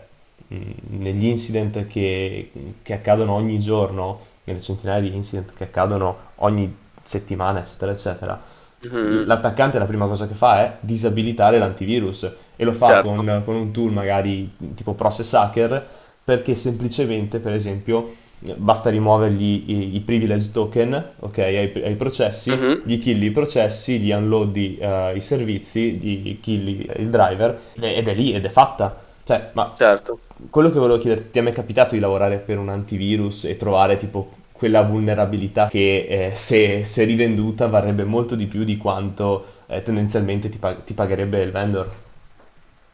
mh, negli incident che, che accadono ogni giorno, nelle centinaia di incident che accadono ogni settimana, eccetera, eccetera. Mm-hmm. L'attaccante la prima cosa che fa è disabilitare l'antivirus e lo fa certo. con, con, un tool magari tipo Process Hacker perché semplicemente, per esempio, basta rimuovergli i, i privilege token ok, ai, ai processi, mm-hmm. gli killi i processi, gli unloadi uh, i servizi, gli killi il driver ed è lì ed è fatta. Cioè, ma certo. quello che volevo chiederti, ti è mai capitato di lavorare per un antivirus e trovare tipo quella vulnerabilità che eh, se, se, rivenduta varrebbe molto di più di quanto eh, tendenzialmente ti, pag- ti, pagherebbe il vendor.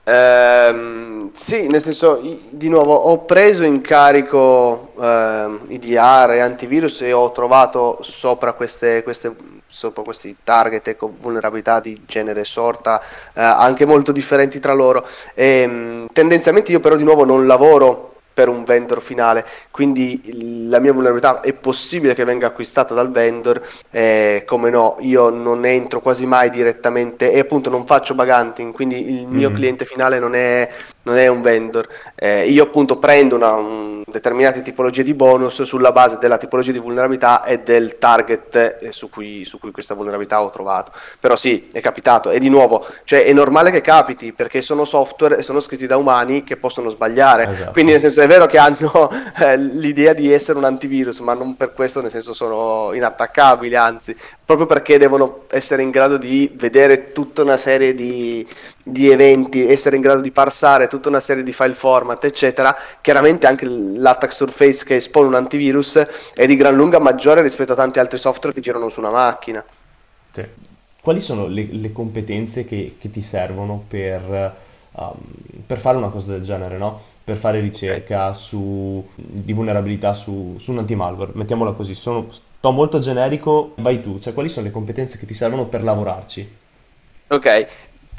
Ehm, sì, nel senso, di nuovo, ho preso in carico eh, IDR e antivirus e ho trovato sopra, queste, queste, sopra questi target e vulnerabilità di genere sorta eh, anche molto differenti tra loro. E, ehm, tendenzialmente io però di nuovo non lavoro per un vendor finale, quindi la mia vulnerabilità è possibile che venga acquistata dal vendor, eh, come no, io non entro quasi mai direttamente e appunto non faccio bug hunting, quindi il mio mm-hmm. cliente finale non è, non è un vendor, eh, io appunto prendo una, un, determinate tipologie di bonus sulla base della tipologia di vulnerabilità e del target eh, su, cui, su, cui, questa vulnerabilità ho trovato, però sì, è capitato e di nuovo, cioè è normale che capiti perché sono software e sono scritti da umani che possono sbagliare, esatto. quindi nel senso è vero che hanno eh, l'idea di essere un antivirus, ma non per questo, nel senso sono inattaccabili, anzi, proprio perché devono essere in grado di vedere tutta una serie di, di eventi, essere in grado di parsare tutta una serie di file format, eccetera. Chiaramente anche l'attack surface che espone un antivirus è di gran lunga maggiore rispetto a tanti altri software che girano su una macchina. Sì. Quali sono le, le competenze che, che, ti servono per, um, per fare una cosa del genere, no? per fare ricerca su, di vulnerabilità su, su un anti-malware, mettiamola così, sono, sto molto generico, vai tu, cioè quali sono le competenze che ti servono per lavorarci? Ok,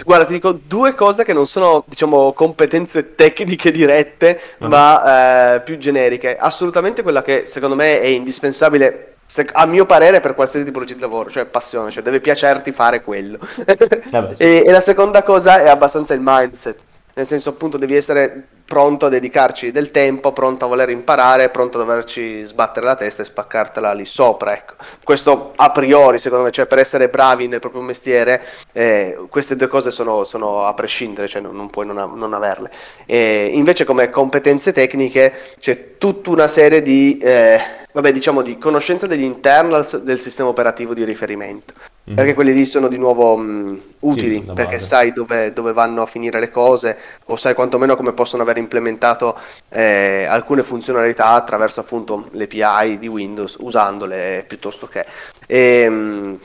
Guarda, ti dico due cose che non sono, diciamo, competenze tecniche dirette, uh-huh. ma eh, più generiche. Assolutamente quella che secondo me è indispensabile, a mio parere, per qualsiasi tipologia di lavoro, cioè passione, cioè deve piacerti fare quello. Beh, sì. e, e, la seconda cosa è abbastanza il mindset. Nel senso appunto devi essere pronto a dedicarci del tempo, pronto a voler imparare, pronto a doverci sbattere la testa e spaccartela lì sopra. Ecco. Questo a priori, secondo me, cioè per essere bravi nel proprio mestiere, eh, queste due cose sono, sono, a prescindere, cioè non, non puoi non, non averle. E invece come competenze tecniche c'è tutta una serie di... Eh, vabbè, diciamo di conoscenza degli internals del sistema operativo di riferimento. Mm-hmm. Perché quelli lì sono di nuovo mh, utili, sì, perché sai dove, dove, vanno a finire le cose, o sai quantomeno come possono aver implementato eh, alcune funzionalità attraverso appunto le API di Windows, usandole piuttosto che. E, mh,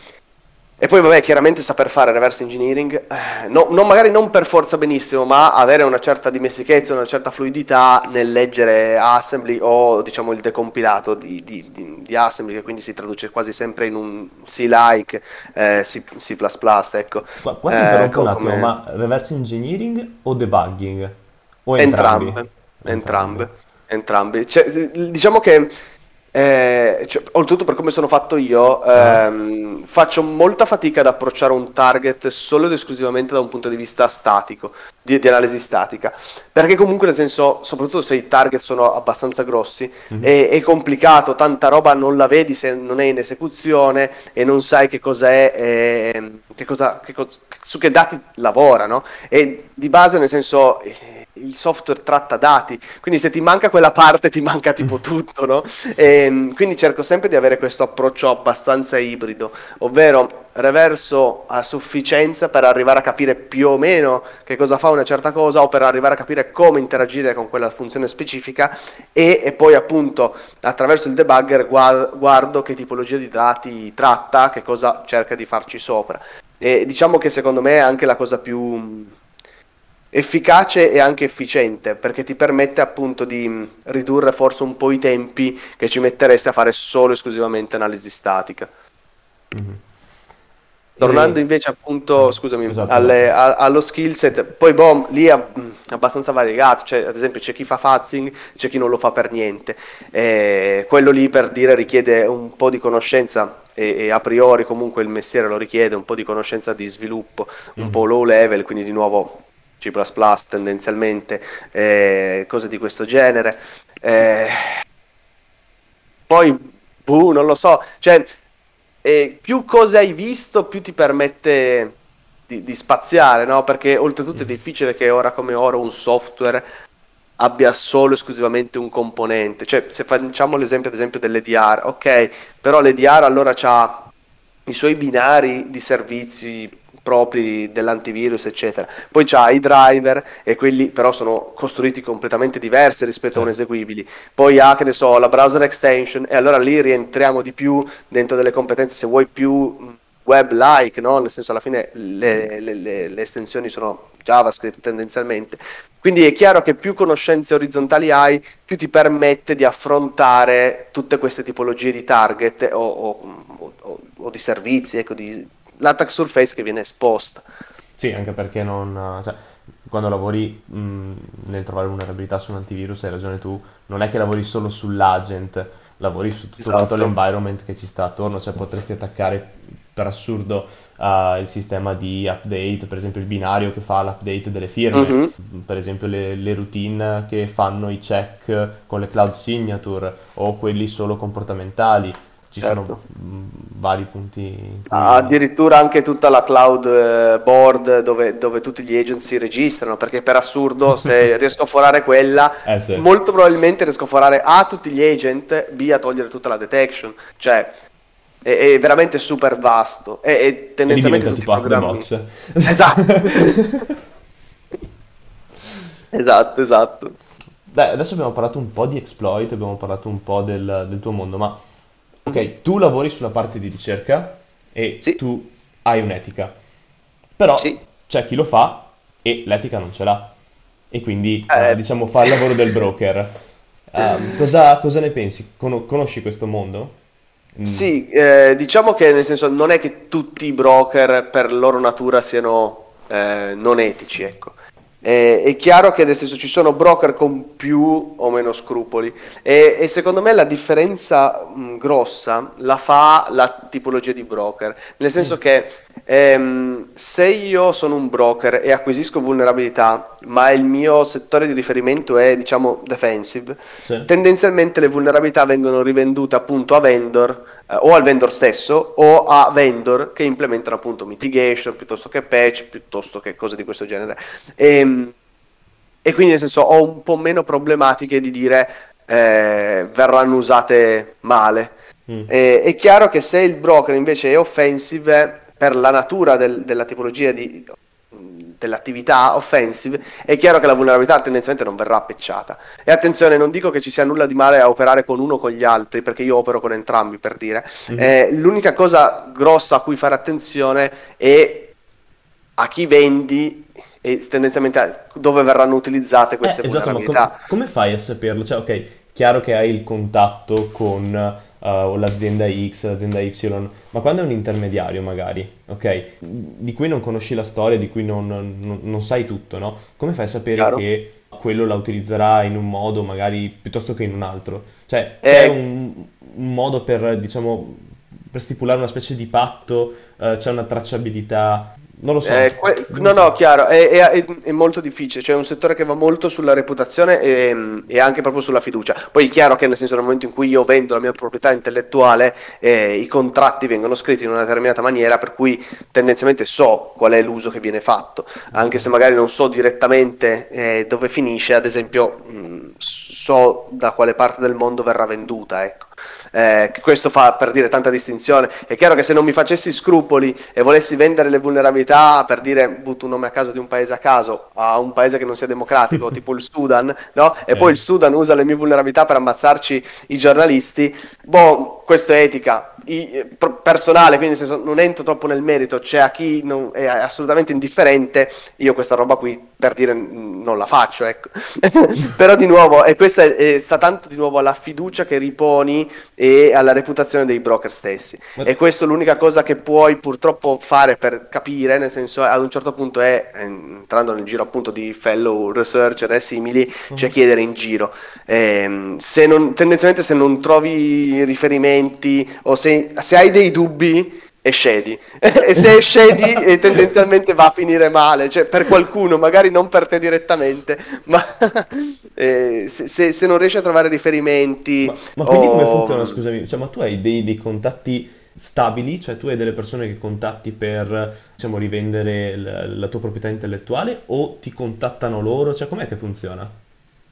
e poi, vabbè, chiaramente saper fare reverse engineering, eh, no, non, magari non per forza benissimo, ma avere una certa dimestichezza, una certa fluidità nel leggere assembly o diciamo il decompilato di, di, di, di assembly, che quindi si traduce quasi sempre in un C-like, eh, C, C++, ecco. Qua, qua ti interrompo eh, un attimo, come... ma reverse engineering o debugging? O entrambi? Entrambe, entrambe. entrambe. Cioè, diciamo che eh, cioè, oltretutto, per come sono fatto io, ehm, faccio molta fatica ad approcciare un target solo ed esclusivamente da un punto di vista statico, di, di analisi statica. Perché, comunque, nel senso, soprattutto se i target sono abbastanza grossi, mm-hmm. è, è, complicato. Tanta roba non la vedi se non è in esecuzione e non sai che cos'è, eh, che cosa, che cosa, su che dati lavora, no? E di base, nel senso. Eh, il software tratta dati, quindi se ti manca quella parte ti manca tipo tutto, no? E, ehm, quindi cerco sempre di avere questo approccio abbastanza ibrido, ovvero reverso a sufficienza per arrivare a capire più o meno che cosa fa una certa cosa o per arrivare a capire come interagire con quella funzione specifica e, e poi appunto attraverso il debugger guardo che tipologia di dati tratta, che cosa cerca di farci sopra. E diciamo che secondo me è anche la cosa più efficace e anche efficiente perché ti permette appunto di mm, ridurre forse un po' i tempi che ci metteresti a fare solo e esclusivamente analisi statica. Mm-hmm. Tornando invece appunto, scusami, esatto. alle, a, allo skill set, poi boh, lì è mm, abbastanza variegato, cioè ad esempio c'è chi fa fuzzing, c'è chi non lo fa per niente, eh, quello lì per dire richiede un po' di conoscenza e, e, a priori comunque il mestiere lo richiede, un po' di conoscenza di sviluppo, un mm-hmm. po' low level, quindi di nuovo C++ tendenzialmente, eh, cose di questo genere. Eh, poi, buh, non lo so, cioè, eh, più cose hai visto, più ti permette di, di spaziare, no? Perché oltretutto è mm. difficile che ora come ora un software abbia solo esclusivamente un componente. Cioè, se facciamo l'esempio ad esempio dell'EDR, ok, però l'EDR allora ha i suoi binari di servizi propri dell'antivirus, eccetera. Poi c'ha i driver e quelli però sono costruiti completamente diversi rispetto a un eseguibili. Poi ha, che ne so, la browser extension e allora lì rientriamo di più dentro delle competenze, se vuoi più web-like, no? nel senso alla fine le, le, le, le estensioni sono JavaScript tendenzialmente. Quindi è chiaro che più conoscenze orizzontali hai, più ti permette di affrontare tutte queste tipologie di target o, o, o, o di servizi, ecco, di, l'attack surface che viene esposta. Sì, anche perché non, cioè, quando lavori mh, nel trovare vulnerabilità su un antivirus, hai ragione tu, non è che lavori solo sull'agent, lavori su tutto, esatto. tutto l'environment che ci sta attorno, cioè potresti attaccare per assurdo uh, il sistema di update, per esempio il binario che fa l'update delle firme, uh-huh. per esempio le, le, routine che fanno i check con le cloud signature o quelli solo comportamentali ci certo. sono vari punti. Ah, addirittura anche tutta la cloud eh, board dove, dove, tutti gli agent si registrano, perché per assurdo se riesco a forare quella, eh sì. molto probabilmente riesco a forare A tutti gli agent, B a togliere tutta la detection. Cioè, è, è veramente super vasto. E, e tendenzialmente tutti i programmi... Esatto. esatto, esatto. Beh, adesso abbiamo parlato un po' di exploit, abbiamo parlato un po' del, del tuo mondo, ma ok, tu lavori sulla parte di ricerca e sì. tu hai un'etica, però sì. c'è chi lo fa e l'etica non ce l'ha e quindi eh, diciamo fa il lavoro del broker. Um, cosa, cosa, ne pensi? Con- conosci questo mondo? Mm. Sì, eh, diciamo che nel senso non è che tutti i broker per loro natura siano eh, non etici, ecco. Eh, è chiaro che nel senso ci sono broker con più o meno scrupoli e, e secondo me la differenza mh, grossa la fa la tipologia di broker, nel senso mm. che ehm, se io sono un broker e acquisisco vulnerabilità ma il mio settore di riferimento è diciamo defensive, Sì. tendenzialmente le vulnerabilità vengono rivendute appunto a vendor eh, o al vendor stesso o a vendor che implementano appunto mitigation piuttosto che patch, piuttosto che cose di questo genere. Ehm, E, quindi nel senso ho un po' meno problematiche di dire eh, verranno usate male. Mm. Eh, è chiaro che se il broker invece è offensive per la natura del- della tipologia di, dell'attività offensive, è chiaro che la vulnerabilità tendenzialmente non verrà pecciata. E attenzione, non dico che ci sia nulla di male a operare con uno o con gli altri, perché io opero con entrambi per dire. Mhm. Eh, l'unica cosa grossa a cui fare attenzione è a chi vendi e tendenzialmente dove verranno utilizzate queste Eh, esatto, ma vulnerabilità. com- come fai a saperlo? Cioè, ok, chiaro che hai il contatto con uh, l'azienda X, l'azienda Y, ma quando è un intermediario magari, ok, di cui non conosci la storia, di cui non, non- non sai tutto, no? Come fai a sapere Chiaro. che quello la utilizzerà in un modo magari piuttosto che in un altro? Cioè, c'è Eh. un, un modo per, diciamo, per stipulare una specie di patto, eh, c'è una tracciabilità, non lo so. Eh, que- no, no, chiaro, è, è- è- molto difficile, cioè è un settore che va molto sulla reputazione e, e anche proprio sulla fiducia. Poi è chiaro che nel senso nel momento in cui io vendo la mia proprietà intellettuale, eh, i contratti vengono scritti in una determinata maniera, per cui tendenzialmente so qual è l'uso che viene fatto, anche se magari non so direttamente eh, dove finisce, ad esempio mh, so da quale parte del mondo verrà venduta, ecco. Eh, questo fa per dire tanta distinzione. È chiaro che se non mi facessi scrupoli e volessi vendere le vulnerabilità, per dire, butto un nome a caso di un paese a caso, a un paese che non sia democratico, tipo il Sudan, no? E Eh. poi il Sudan usa le mie vulnerabilità per ammazzarci i giornalisti, boh, questo è etica. I- eh, pro- personale, quindi senso, non entro troppo nel merito, c'è a chi non- è assolutamente indifferente, io questa roba qui per dire non la faccio, ecco. Però di nuovo, e questa è- è- sta tanto di nuovo alla fiducia che riponi e alla reputazione dei broker stessi. Ma- E questo è l'unica cosa che puoi purtroppo fare per capire, nel senso ad un certo punto è, eh, entrando nel giro appunto di fellow researcher e simili, cioè chiedere in giro. Ehm, se non, tendenzialmente se non trovi riferimenti o se, se hai dei dubbi è shady e se è shady eh, tendenzialmente va a finire male cioè per qualcuno magari non per te direttamente ma eh, se, se- non riesci a trovare riferimenti Ma, ma quindi come o- funziona, scusami? Cioè, ma tu hai dei, dei contatti stabili? Cioè, tu hai delle persone che contatti per, diciamo, rivendere la, la tua proprietà intellettuale o ti contattano loro? Cioè, com'è che funziona?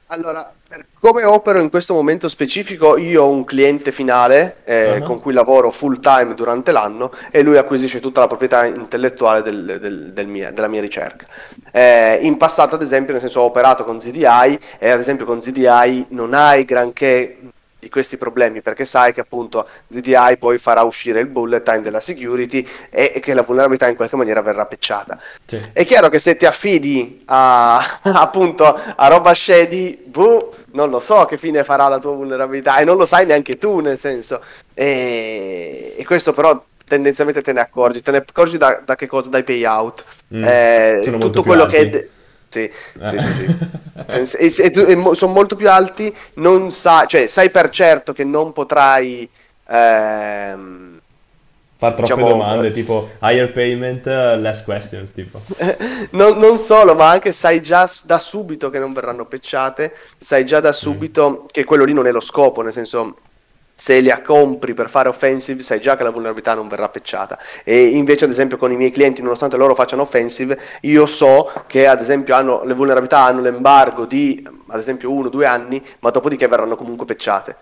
Allora, per come opero in questo momento specifico, io ho un cliente finale eh, Ah. con cui lavoro full time durante l'anno e lui acquisisce tutta la proprietà intellettuale del- del- del mia- della mia ricerca. Eh, in passato, ad esempio, nel senso ho operato con ZDI e ad esempio con ZDI non hai granché di questi problemi perché sai che appunto ZDI poi farà uscire il bullet time della security e, e che la vulnerabilità in qualche maniera verrà pecciata. Sì. È chiaro che se ti affidi a, appunto a roba shady, boh, non lo so che fine farà la tua vulnerabilità e non lo sai neanche tu, nel senso. E, e questo però tendenzialmente te ne accorgi, te ne accorgi da, da che cosa? Dai payout. Mm, Eh, tutto quello che è... alti. de- Sì, sì, Eh. sì, sì. E, e e sono molto più alti, non sai, cioè sai per certo che non potrai... ehm, Far troppe Diciamo- domande, tipo higher payment, uh, less questions, tipo. non, non solo, ma anche sai già da subito che non verranno pecciate, sai già da subito che quello lì non è lo scopo, nel senso se li compri per fare offensive sai già che la vulnerabilità non verrà pecciata e invece ad esempio con i miei clienti nonostante loro facciano offensive io so che ad esempio hanno, le vulnerabilità hanno l'embargo di ad esempio uno o due anni ma dopodiché verranno comunque pecciate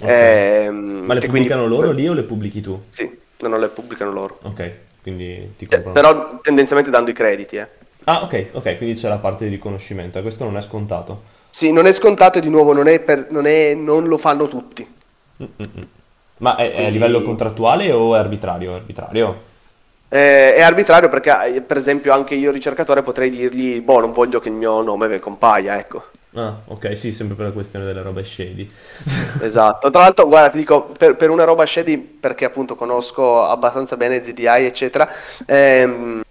Ok. Ehm, Ma le e quindi- pubblicano loro lì o le pubblichi tu? sì, non le pubblicano loro Ok, quindi ti Eh, comprano. però tendenzialmente dando i crediti eh. Ah, ok, ok, quindi c'è la parte di riconoscimento, e questo non è scontato. Sì, non è scontato e di nuovo non, è per- non, è- non lo fanno tutti. Mm-mm. Ma è, è a livello contrattuale o è arbitrario? È arbitrario. Eh, è arbitrario perché, eh, per esempio, anche io ricercatore potrei dirgli, boh, non voglio che il mio nome compaia, ecco. Ah, ok, sì, sempre per la questione delle robe shady. Esatto. Tra l'altro, guarda, ti dico, per, per una roba shady, perché appunto conosco abbastanza bene ZDI, eccetera, ehm,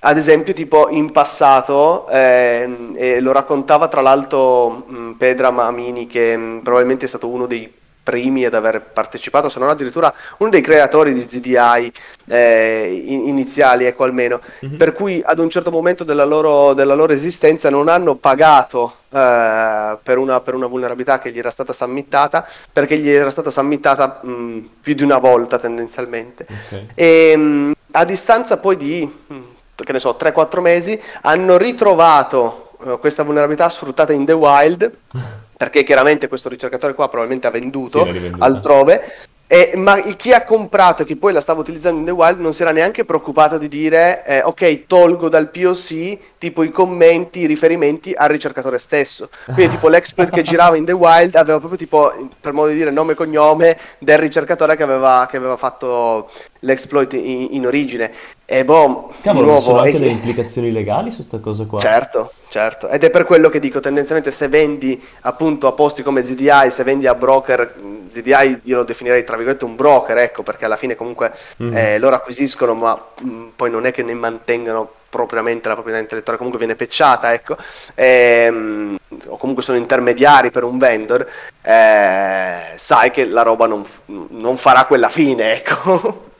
ad esempio, tipo in passato, ehm, lo raccontava tra l'altro mh, Pedram Amini, che mh, probabilmente è stato uno dei primi ad aver partecipato, se non addirittura uno dei creatori di ZDI eh, iniziali, ecco almeno, mm-hmm. per cui ad un certo momento della loro, della loro esistenza non hanno pagato eh, per, una, per, una, vulnerabilità che gli era stata submittata, perché gli era stata submittata mh, più di una volta tendenzialmente. Okay. E mh, a distanza poi di, mh, che ne so, 3-4 mesi, hanno ritrovato uh, questa vulnerabilità sfruttata in The Wild perché chiaramente questo ricercatore qua probabilmente ha venduto sì, altrove. Eh, ma chi ha comprato e chi poi la stava utilizzando in The Wild non si era neanche preoccupato di dire eh, ok tolgo dal POC tipo i commenti, i riferimenti al ricercatore stesso. Quindi tipo l'exploit che girava in The Wild aveva proprio tipo per modo di dire nome e cognome del ricercatore che aveva, che aveva fatto l'exploit in, in origine e boh, Cavolo, nuovo, sono anche e... delle implicazioni legali su questa cosa qua. Certo, certo. Ed è per quello che dico, tendenzialmente se vendi appunto a posti come ZDI, se vendi a broker, ZDI io lo definirei tra virgolette un broker, ecco, perché alla fine comunque mm. eh, loro acquisiscono, ma mh, poi non è che ne mantengano propriamente la proprietà intellettuale, comunque viene pecciata, ecco, ehm, o comunque sono intermediari per un vendor, eh, sai che la roba non, non farà quella fine, ecco.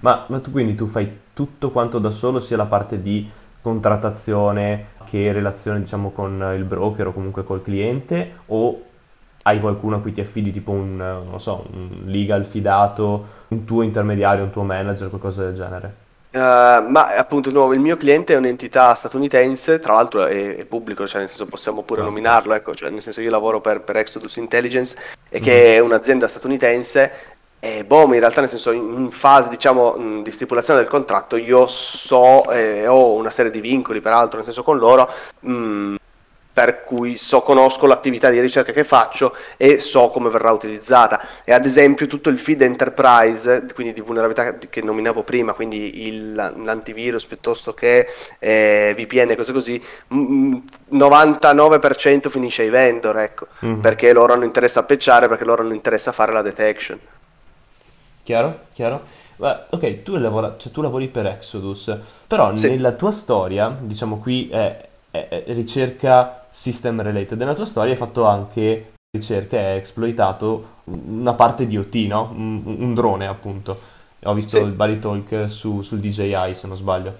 Ma, ma tu quindi tu fai tutto quanto da solo, sia la parte di contrattazione che relazione diciamo con il broker o comunque col cliente o hai qualcuno a cui ti affidi tipo un, non so, un legal fidato, un tuo intermediario, un tuo manager, qualcosa del genere? Uh, ma appunto no, il mio cliente è un'entità statunitense, tra l'altro è, è pubblico, cioè nel senso possiamo pure oh. nominarlo, ecco, cioè nel senso io lavoro per, per Exodus Intelligence e che mm. è un'azienda statunitense e boh, in realtà nel senso in fase diciamo di stipulazione del contratto io so eh, ho una serie di vincoli peraltro nel senso con loro mh, per cui so, conosco l'attività di ricerca che faccio e so come verrà utilizzata. E ad esempio tutto il feed enterprise, quindi di vulnerabilità che nominavo prima, quindi il, l'antivirus piuttosto che eh, VPN e cose così, m- 99% finisce ai vendor, ecco, mm-hmm. perché loro hanno interesse a pecciare, perché loro hanno interesse a fare la detection. Chiaro? Chiaro? Beh, ok, tu, lavora, cioè, tu lavori per Exodus, però sì. nella tua storia, diciamo qui è, è, è, ricerca system related, nella tua storia hai fatto anche ricerca e hai esploitato una parte di OT, no? Un, un drone appunto. Ho visto sì. il vari talk su, sul DJI se non sbaglio.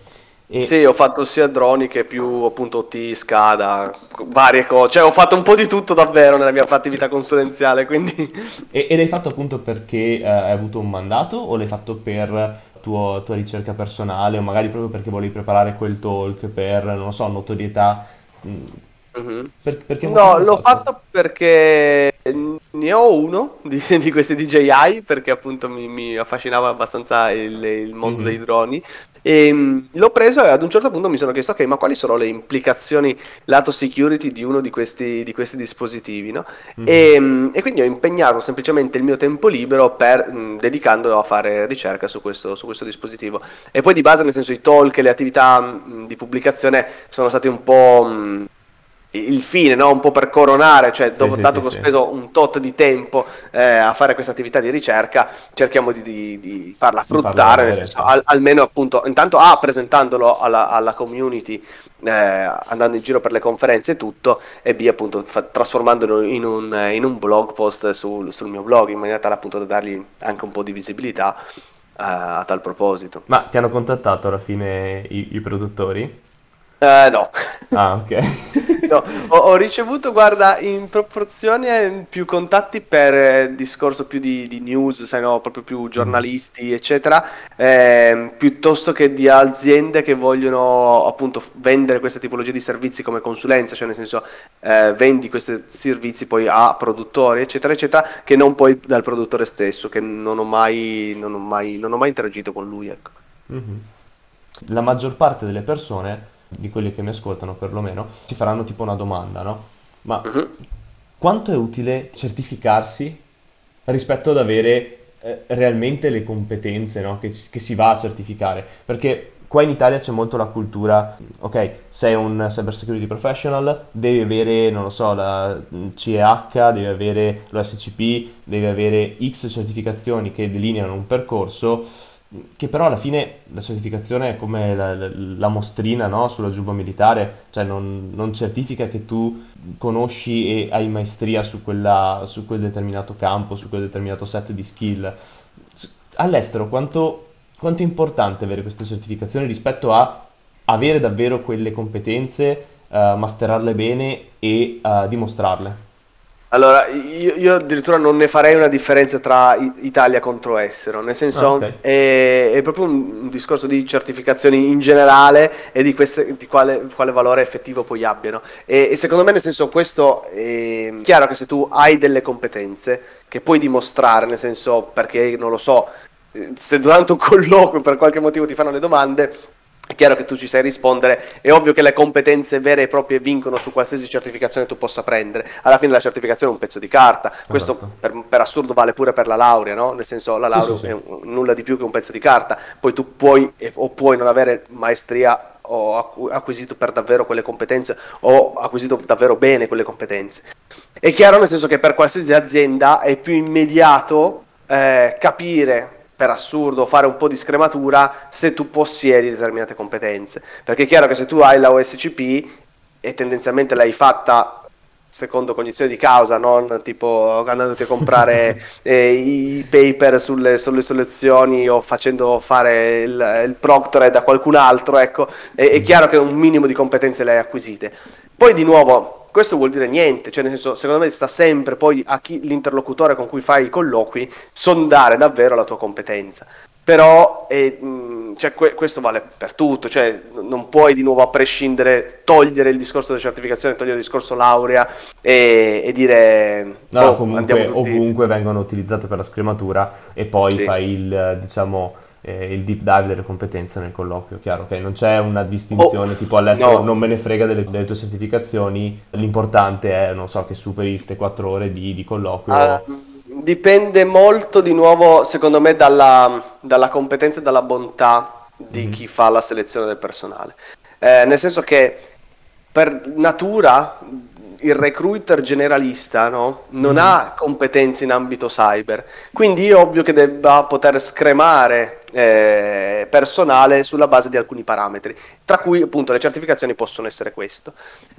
E... Sì, ho fatto sia droni che più appunto T, SCADA, varie cose, cioè ho fatto un po' di tutto davvero nella mia attività consulenziale, quindi... E, e l'hai fatto appunto perché eh, hai avuto un mandato o l'hai fatto per tua, tua ricerca personale o magari proprio perché volevi preparare quel talk per, non so, notorietà? Mm-hmm. Per, perché no, l'ho fatto? fatto? perché ne ho uno di, di, questi DJI perché appunto mi, mi affascinava abbastanza il, il mondo mm-hmm. dei droni e um, l'ho preso e ad un certo punto mi sono chiesto ok ma quali sono le implicazioni lato security di uno di questi, di questi dispositivi no? mm-hmm. e, um, e, quindi ho impegnato semplicemente il mio tempo libero per um, dedicando a fare ricerca su questo, su questo, dispositivo e poi di base nel senso i talk e le attività di pubblicazione sono stati un po' il fine, no? un po' per coronare, cioè dopo sì, dato sì, che ho speso un tot di tempo eh, a fare questa attività di ricerca, cerchiamo di, di, di farla fruttare, nel senso, al, almeno appunto, intanto A, presentandolo alla, alla community, eh, andando in giro per le conferenze e tutto, e B, appunto, fa, trasformandolo in un, in un, blog post sul, sul, mio blog, in maniera tale appunto da dargli anche un po' di visibilità eh, a tal proposito. Ma ti hanno contattato alla fine i, i produttori? Uh, no. Ah, ok. no, ho, ho, ricevuto, guarda, in proporzione più contatti per eh, discorso più di, di, news, sai no, proprio più giornalisti, eccetera, eh, piuttosto che di aziende che vogliono appunto vendere questa tipologia di servizi come consulenza, cioè nel senso eh, vendi questi servizi poi a produttori, eccetera, eccetera, che non poi dal produttore stesso, che non ho mai, non ho mai, non ho mai interagito con lui, ecco. Mm-hmm. La maggior parte delle persone di quelli che mi ascoltano perlomeno, si faranno tipo una domanda, no? Ma uh-huh. quanto è utile certificarsi rispetto ad avere eh, realmente le competenze no? che, che si va a certificare? Perché qua in Italia c'è molto la cultura, ok, sei un cyber security professional, devi avere, non lo so, la CEH, devi avere l'OSCP, devi avere X certificazioni che delineano un percorso che però alla fine la certificazione è come la, la, la mostrina no? sulla giubba militare, cioè non, non, certifica che tu conosci e hai maestria su, quella, su quel determinato campo, su quel determinato set di skill. All'estero quanto, quanto è importante avere queste certificazioni rispetto a avere davvero quelle competenze, uh, masterarle bene e uh, dimostrarle? Allora, io, io, addirittura non ne farei una differenza tra Italia contro estero, nel senso ah, okay. è, è, proprio un, un, discorso di certificazioni in generale e di, queste, di quale, quale, valore effettivo poi abbiano. E, e, secondo me, nel senso, questo è chiaro che se tu hai delle competenze che puoi dimostrare, nel senso perché non lo so, se durante un colloquio per qualche motivo ti fanno le domande, è chiaro che tu ci sai rispondere, è ovvio che le competenze vere e proprie vincono su qualsiasi certificazione tu possa prendere. Alla fine la certificazione è un pezzo di carta, questo esatto. per, per, assurdo vale pure per la laurea, no? Nel senso la laurea sì, sì, sì. è un, nulla di più che un pezzo di carta, poi tu puoi o puoi non avere maestria o acquisito per davvero quelle competenze o acquisito davvero bene quelle competenze. È chiaro nel senso che per qualsiasi azienda è più immediato eh, capire per assurdo fare un po' di scrematura se tu possiedi determinate competenze. Perché è chiaro che se tu hai la OSCP e tendenzialmente l'hai fatta secondo cognizione di causa, non tipo andandoti a comprare eh, i paper sulle, sulle, soluzioni o facendo fare il, il proctor da qualcun altro, ecco, è, è chiaro che un minimo di competenze le hai acquisite. Poi di nuovo questo vuol dire niente, cioè nel senso, secondo me sta sempre poi a chi l'interlocutore con cui fai i colloqui sondare davvero la tua competenza. Però eh, cioè, que- questo vale per tutto, cioè non puoi di nuovo a prescindere togliere il discorso della certificazione, togliere il discorso laurea e, e dire no, oh, comunque ovunque vengono utilizzate per la scrematura e poi sì. fai il diciamo eh, il deep dive delle competenze nel colloquio. Chiaro che non c'è una distinzione oh, tipo all'estero, no. non me ne frega delle, delle, tue certificazioni, l'importante è, non so, che superi queste quattro ore di, di colloquio. Uh, dipende molto di nuovo, secondo me, dalla, dalla competenza e dalla bontà di mm. chi fa la selezione del personale. Eh, nel senso che per natura il recruiter generalista no? non mm. ha competenze in ambito cyber, quindi è ovvio che debba poter scremare eh, personale sulla base di alcuni parametri, tra cui appunto le certificazioni possono essere questo.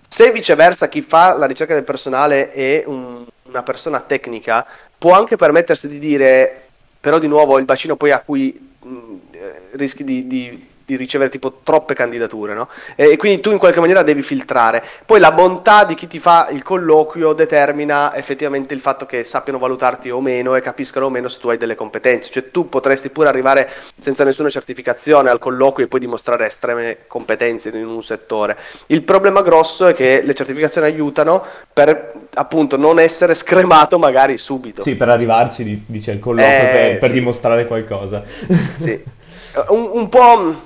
Se viceversa chi fa la ricerca del personale è un, una persona tecnica, può anche permettersi di dire, però di nuovo il bacino poi a cui mh, eh, rischi di, di di ricevere tipo troppe candidature, no? E, quindi tu in qualche maniera devi filtrare. Poi la bontà di chi ti fa il colloquio determina effettivamente il fatto che sappiano valutarti o meno e capiscano o meno se tu hai delle competenze. Cioè tu potresti pure arrivare senza nessuna certificazione al colloquio e poi dimostrare estreme competenze in un settore. Il problema grosso è che le certificazioni aiutano per appunto non essere scremato magari subito. Sì, per arrivarci dice il colloquio eh, per, per sì. dimostrare qualcosa. Sì. Un, un po'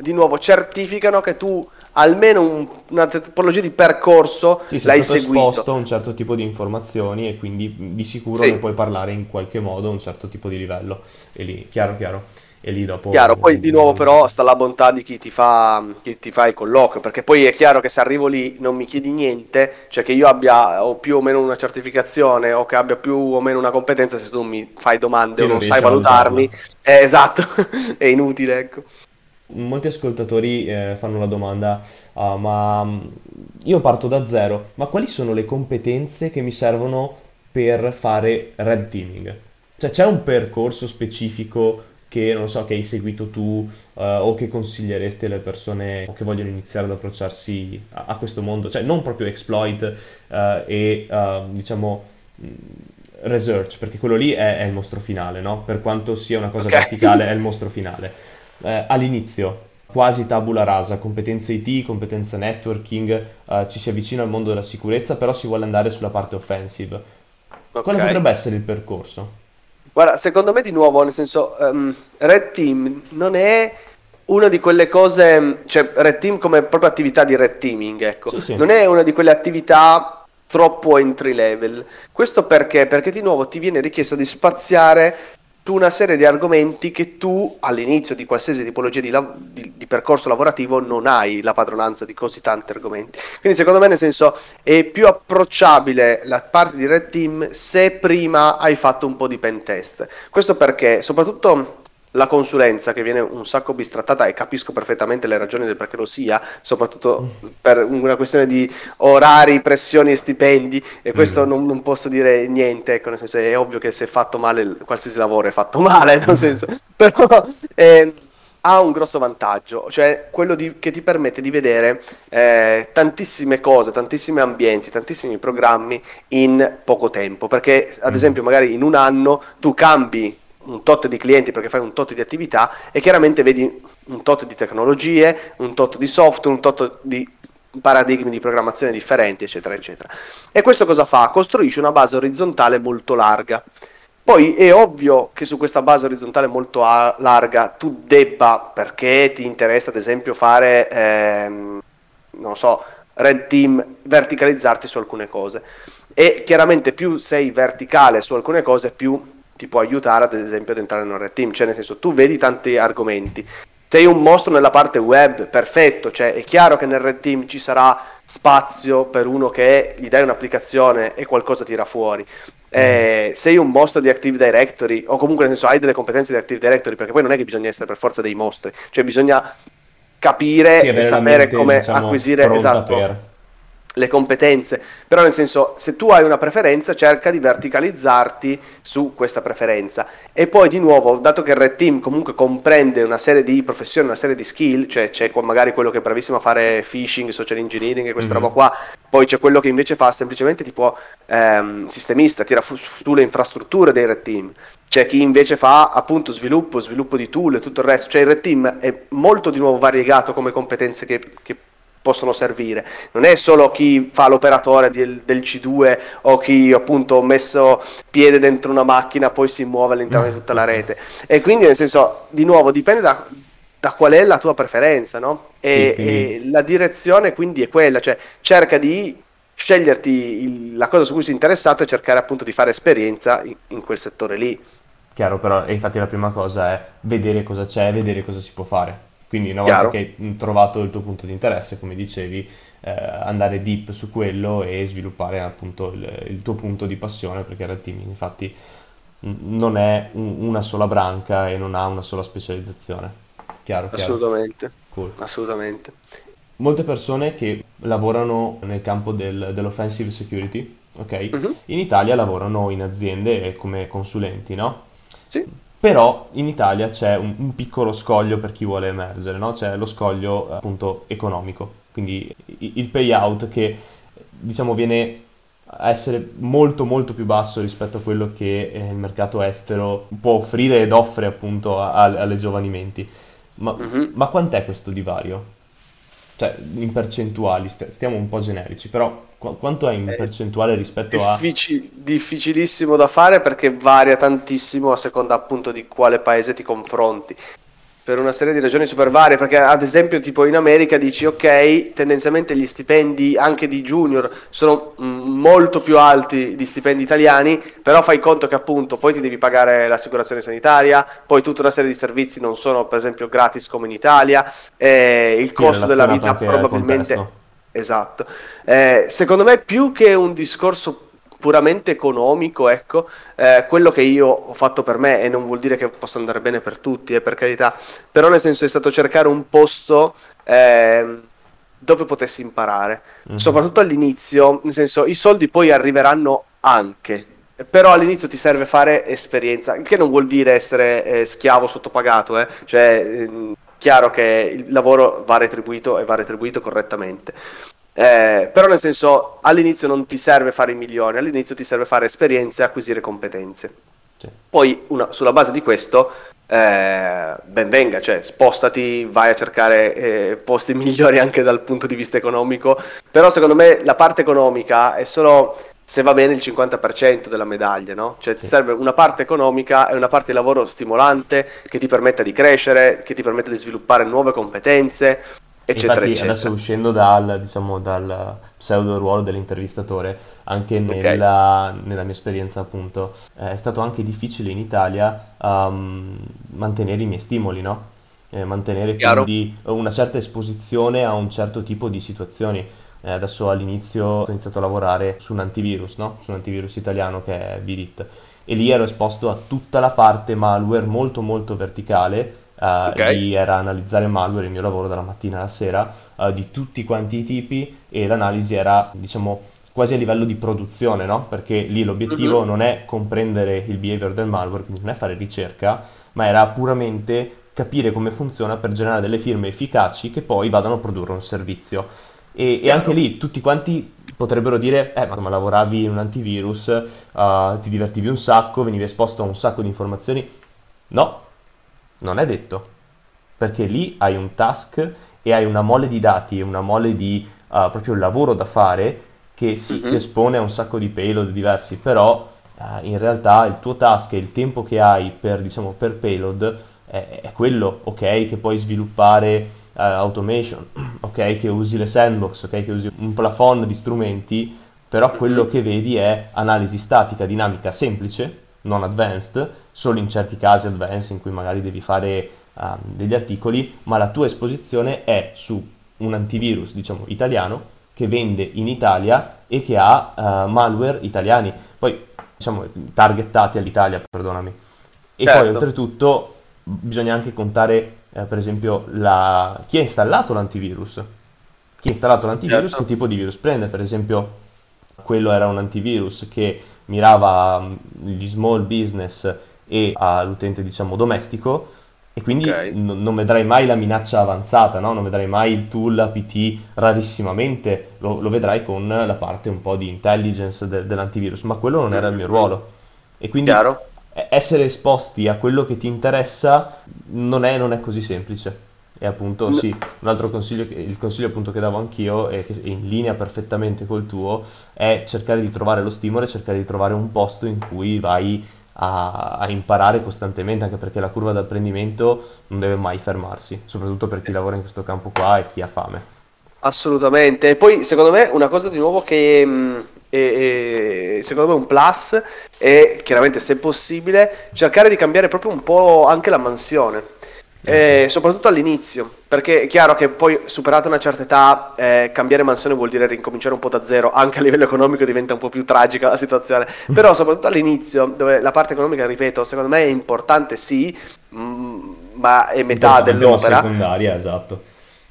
di nuovo certificano che tu almeno un, una tipologia di percorso sì, l'hai seguito. esposto a un certo tipo di informazioni e quindi di sicuro sì. ne puoi parlare in qualche modo a un certo tipo di livello. E lì, chiaro, chiaro. E lì dopo... Chiaro, poi di nuovo però sta la bontà di chi ti, fa, chi ti fa il colloquio, perché poi è chiaro che se arrivo lì non mi chiedi niente, cioè che io abbia o più o meno una certificazione o che abbia più o meno una competenza, se tu mi fai domande sì, o non sai valutarmi, è esatto, è inutile, ecco molti ascoltatori eh, fanno la domanda, uh, ma mm, io parto da zero, ma quali sono le competenze che mi servono per fare red teaming? Cioè c'è un percorso specifico che non so che hai seguito tu uh, o che consiglieresti alle persone che vogliono iniziare ad approcciarsi a, a questo mondo, cioè non proprio exploit uh, e diciamo mm, research, perché quello lì è, è, il mostro finale, no? Per quanto sia una cosa okay. verticale, è il mostro finale eh, all'inizio, quasi tabula rasa, competenze IT, competenza networking, eh, ci si avvicina al mondo della sicurezza, però si vuole andare sulla parte offensive. Okay. Quale potrebbe essere il percorso? Guarda, secondo me di nuovo, nel senso, um, Red Team non è una di quelle cose, cioè Red Team come proprio attività di Red Teaming, ecco, sì, sì. non è una di quelle attività troppo entry level. Questo perché? Perché di nuovo ti viene richiesto di spaziare una serie di argomenti che tu all'inizio di qualsiasi tipologia di, la- di, di, percorso lavorativo non hai la padronanza di così tanti argomenti. Quindi secondo me nel senso è più approcciabile la parte di Red Team se prima hai fatto un po' di pen test. Questo perché soprattutto la consulenza che viene un sacco bistrattata e capisco perfettamente le ragioni del perché lo sia, soprattutto per una questione di orari, pressioni e stipendi e questo mm. non, non, posso dire niente, ecco, nel senso è ovvio che se è fatto male qualsiasi lavoro è fatto male, nel senso, però eh, ha un grosso vantaggio, cioè quello di, che ti permette di vedere eh, tantissime cose, tantissimi ambienti, tantissimi programmi in poco tempo, perché ad mm. esempio magari in un anno tu cambi un tot di clienti perché fai un tot di attività e chiaramente vedi un tot di tecnologie, un tot di software, un tot di paradigmi di programmazione differenti, eccetera, eccetera. E questo cosa fa? Costruisce una base orizzontale molto larga. Poi è ovvio che su questa base orizzontale molto a- larga tu debba, perché ti interessa ad esempio fare, ehm, non so, red team, verticalizzarti su alcune cose. E chiaramente più sei verticale su alcune cose, più ti può aiutare ad esempio ad entrare in un red team, cioè nel senso tu vedi tanti argomenti, sei un mostro nella parte web, perfetto, cioè è chiaro che nel red team ci sarà spazio per uno che gli dai un'applicazione e qualcosa tira fuori. Eh, sei un mostro di Active Directory o comunque nel senso hai delle competenze di Active Directory perché poi non è che bisogna essere per forza dei mostri, cioè bisogna capire sì, e sapere come diciamo, acquisire esatto. Per le competenze, però nel senso se tu hai una preferenza cerca di verticalizzarti su questa preferenza. E poi di nuovo dato che il Red Team comunque comprende una serie di professioni, una serie di skill, cioè c'è magari quello che è bravissimo a fare phishing, social engineering e questa mm-hmm. roba qua, poi c'è quello che invece fa semplicemente tipo ehm, sistemista, tira su, le infrastrutture dei Red Team, c'è chi invece fa appunto sviluppo, sviluppo di tool e tutto il resto, cioè il Red Team è molto di nuovo variegato come competenze che, che possono servire. Non è solo chi fa l'operatore del, del, C2 o chi appunto ha messo piede dentro una macchina poi si muove all'interno di tutta la rete. E quindi nel senso, di nuovo, dipende da, da qual è la tua preferenza, no? E, sì, e, la direzione quindi è quella, cioè cerca di sceglierti il, la cosa su cui sei interessato e cercare appunto di fare esperienza in, in quel settore lì. Chiaro, però infatti la prima cosa è vedere cosa c'è, vedere cosa si può fare quindi una volta Chiaro. che hai trovato il tuo punto di interesse, come dicevi, eh, andare deep su quello e sviluppare appunto il, il, tuo punto di passione, perché Red Teaming infatti non è un, una sola branca e non ha una sola specializzazione. Chiaro, chiaro. Assolutamente. Cool. Assolutamente. Molte persone che lavorano nel campo del, dell'offensive security, ok? Uh-huh. In Italia lavorano in aziende come consulenti, no? Sì però in Italia c'è un, un, piccolo scoglio per chi vuole emergere, no? c'è lo scoglio appunto economico, quindi il payout che diciamo viene a essere molto molto più basso rispetto a quello che eh, il mercato estero può offrire ed offre appunto a, a, alle giovani menti. Ma, uh-huh. ma quant'è questo divario? Cioè, in percentuali, stiamo un po' generici, però qu- quanto è in è percentuale rispetto difficil- a... Difficilissimo da fare perché varia tantissimo a seconda appunto di quale paese ti confronti. Per una serie di ragioni super varie, perché ad esempio tipo in America dici ok, tendenzialmente gli stipendi anche di junior sono mm, molto più alti di stipendi italiani, però fai conto che appunto poi ti devi pagare l'assicurazione sanitaria, poi tutta una serie di servizi non sono per esempio gratis come in Italia, eh, il sì, costo della vita probabilmente... Esatto. Eh, secondo me più che un discorso puramente economico, ecco, eh, quello che io ho fatto per me, e non vuol dire che possa andare bene per tutti, eh, per carità, però nel senso è stato cercare un posto eh, dove potessi imparare, mm-hmm. soprattutto all'inizio, nel senso i soldi poi arriveranno anche, però all'inizio ti serve fare esperienza, che non vuol dire essere eh, schiavo sottopagato, eh, cioè ehm, chiaro che il lavoro va retribuito e va retribuito correttamente. Eh, però nel senso all'inizio non ti serve fare i milioni, all'inizio ti serve fare esperienze e acquisire competenze. Sì. Poi una, sulla base di questo eh, ben venga, cioè spostati, vai a cercare eh, posti migliori anche dal punto di vista economico, però secondo me la parte economica è solo se va bene il 50% della medaglia, no? Cioè ti serve una parte economica e una parte di lavoro stimolante che ti permetta di crescere, che ti permetta di sviluppare nuove competenze, eccetera, Infatti, eccetera. adesso uscendo dal, diciamo, dal pseudo ruolo dell'intervistatore, anche nella, okay. nella mia esperienza, appunto, eh, è stato anche difficile in Italia um, mantenere i miei stimoli, no? Eh, mantenere Chiaro. quindi una certa esposizione a un certo tipo di situazioni. Eh, adesso all'inizio ho iniziato a lavorare su un antivirus, no? Su un antivirus italiano che è Virit e lì ero esposto a tutta la parte malware molto molto verticale. Uh, okay. Lì era analizzare malware, il mio lavoro dalla mattina alla sera, uh, di tutti quanti i tipi e l'analisi era, diciamo, quasi a livello di produzione, no? Perché lì l'obiettivo uh-huh. non è comprendere il behavior del malware, quindi non è fare ricerca, ma era puramente capire come funziona per generare delle firme efficaci che poi vadano a produrre un servizio. E, e anche lì tutti quanti potrebbero dire, eh, ma lavoravi in un antivirus, uh, ti divertivi un sacco, venivi esposto a un sacco di informazioni. No, non è detto, perché lì hai un task e hai una mole di dati e una mole di uh, proprio lavoro da fare che sì, mm-hmm. ti espone a un sacco di payload diversi, però uh, in realtà il tuo task e il tempo che hai per, diciamo, per payload è, è quello, ok, che puoi sviluppare uh, automation, ok, che usi le sandbox, ok, che usi un plafond di strumenti, però mm-hmm. quello che vedi è analisi statica dinamica semplice, non advanced, solo in certi casi advanced in cui magari devi fare um, degli articoli, ma la tua esposizione è su un antivirus, diciamo, italiano, che vende in Italia e che ha uh, malware italiani, poi diciamo targettati all'Italia, perdonami. E certo. poi oltretutto bisogna anche contare eh, per esempio la... chi ha installato l'antivirus. Chi ha installato l'antivirus, certo. che tipo di virus prende, per esempio quello era un antivirus che mirava agli small business e all'utente diciamo domestico e quindi okay. n- non vedrai mai la minaccia avanzata, no? non vedrai mai il tool APT rarissimamente, lo, lo vedrai con la parte un po' di intelligence de- dell'antivirus, ma quello non era il mio ruolo. E quindi Chiaro. Essere esposti a quello che ti interessa non è, non è così semplice. E appunto, no. sì, un altro consiglio, il consiglio appunto che davo anch'io, e che è in linea perfettamente col tuo, è cercare di trovare lo stimolo e cercare di trovare un posto in cui vai a, a, imparare costantemente, anche perché la curva d'apprendimento non deve mai fermarsi, soprattutto per chi lavora in questo campo qua e chi ha fame. Assolutamente. E poi secondo me una cosa di nuovo che mm, è, è, secondo me un plus è chiaramente se possibile cercare di cambiare proprio un po' anche la mansione eh, soprattutto all'inizio, perché è chiaro che poi superata una certa età eh, cambiare mansione vuol dire ricominciare un po' da zero, anche a livello economico diventa un po' più tragica la situazione, però soprattutto all'inizio, dove la parte economica, ripeto, secondo me è importante sì, mh, mm, ma è metà dell'opera. secondaria, esatto.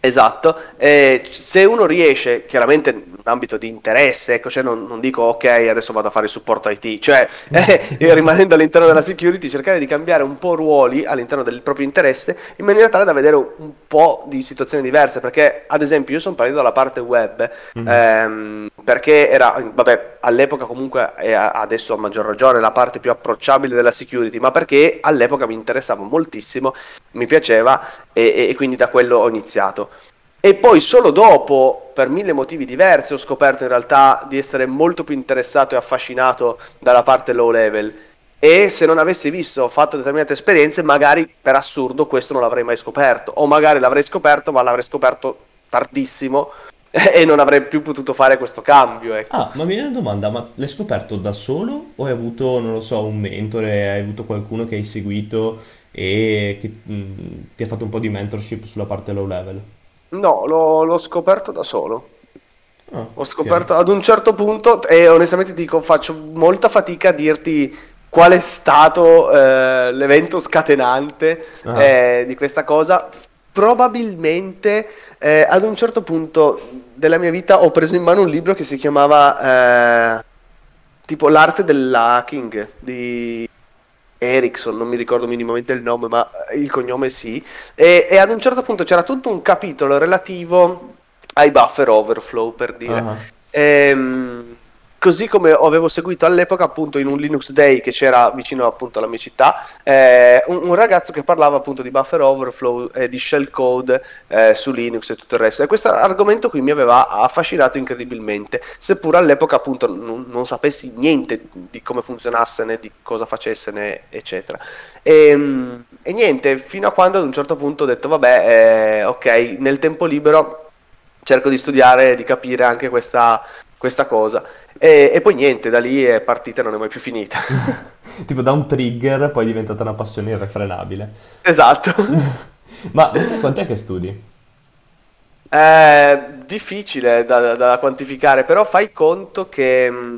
Esatto, eh, se uno riesce, chiaramente in ambito di interesse, ecco, cioè non, non, dico ok, adesso vado a fare il supporto IT, cioè eh, rimanendo all'interno della security, cercare di cambiare un po' ruoli all'interno del proprio interesse in maniera tale da vedere un po' di situazioni diverse, perché ad esempio io sono partito dalla parte web, mm-hmm. ehm, perché era, vabbè, all'epoca comunque e adesso a maggior ragione la parte più approcciabile della security, ma perché all'epoca mi interessava moltissimo, mi piaceva e, e quindi da quello ho iniziato. E poi solo dopo, per mille motivi diversi, ho scoperto in realtà di essere molto più interessato e affascinato dalla parte low level. E se non avessi visto, fatto determinate esperienze, magari per assurdo questo non l'avrei mai scoperto. O magari l'avrei scoperto, ma l'avrei scoperto tardissimo e non avrei più potuto fare questo cambio. Ecco. Ah, ma mi viene una domanda, ma l'hai scoperto da solo o hai avuto, non lo so, un mentore, hai avuto qualcuno che hai seguito e che mh, ti ha fatto un po' di mentorship sulla parte low level? No, l'ho, l'ho scoperto da solo. Ah, Ho scoperto okay. ad un certo punto, e onestamente ti dico, faccio molta fatica a dirti qual è stato eh, l'evento scatenante ah. eh, di questa cosa. Probabilmente eh, ad un certo punto della mia vita ho preso in mano un libro che si chiamava eh, tipo L'arte dell'hacking di Ericsson, non mi ricordo minimamente il nome, ma il cognome sì. E, e, ad un certo punto c'era tutto un capitolo relativo ai buffer overflow, per dire. Uh-huh. Ehm, così come avevo seguito all'epoca appunto in un Linux Day che c'era vicino appunto alla mia città eh, un, un, ragazzo che parlava appunto di buffer overflow e eh, di shellcode eh, su Linux e tutto il resto. E questo argomento qui mi aveva affascinato incredibilmente. Seppur all'epoca appunto non, non sapessi niente di come funzionasse né di cosa facesse né eccetera. E, ehm, e, niente fino a quando ad un certo punto ho detto vabbè eh, ok nel tempo libero cerco di studiare, di capire anche questa, questa cosa. E, e, poi niente, da lì è partita e non è mai più finita. tipo da un trigger poi è diventata una passione irrefrenabile. Esatto. Ma quant'è che studi? È difficile da, da, da, quantificare, però fai conto che... Mm,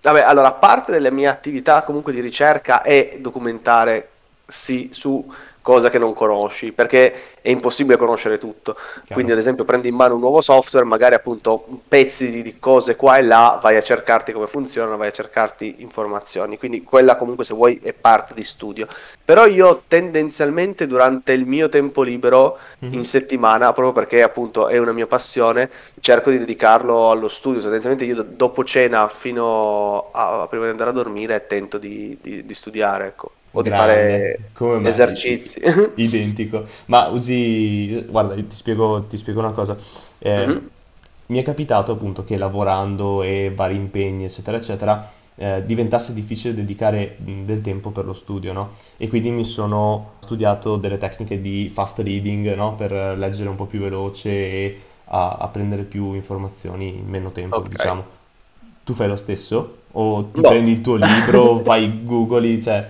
vabbè, allora, parte delle mie attività comunque di ricerca è documentare sì su cosa che non conosci, perché è impossibile conoscere tutto. Chiaro. Quindi, ad esempio, prendi in mano un nuovo software, magari appunto pezzi di, di, cose qua e là, vai a cercarti come funzionano, vai a cercarti informazioni. Quindi, quella comunque, se vuoi, è parte di studio. Però io tendenzialmente durante il mio tempo libero mm-hmm. in settimana, proprio perché appunto è una mia passione, cerco di dedicarlo allo studio. Tendenzialmente io dopo cena fino a, prima di andare a dormire tento di, di, di studiare, ecco o di fare Come esercizi. Identico. Ma usi, guarda, ti spiego, ti spiego una cosa. Eh, mm-hmm. Mi è capitato appunto che lavorando e vari impegni, eccetera, eccetera, eh, diventasse difficile dedicare del tempo per lo studio, no? E quindi mi sono studiato delle tecniche di fast reading, no? Per leggere un po' più veloce e a, a prendere più informazioni in meno tempo, okay. diciamo. Tu fai lo stesso? O ti no. prendi il tuo libro, fai googli, cioè...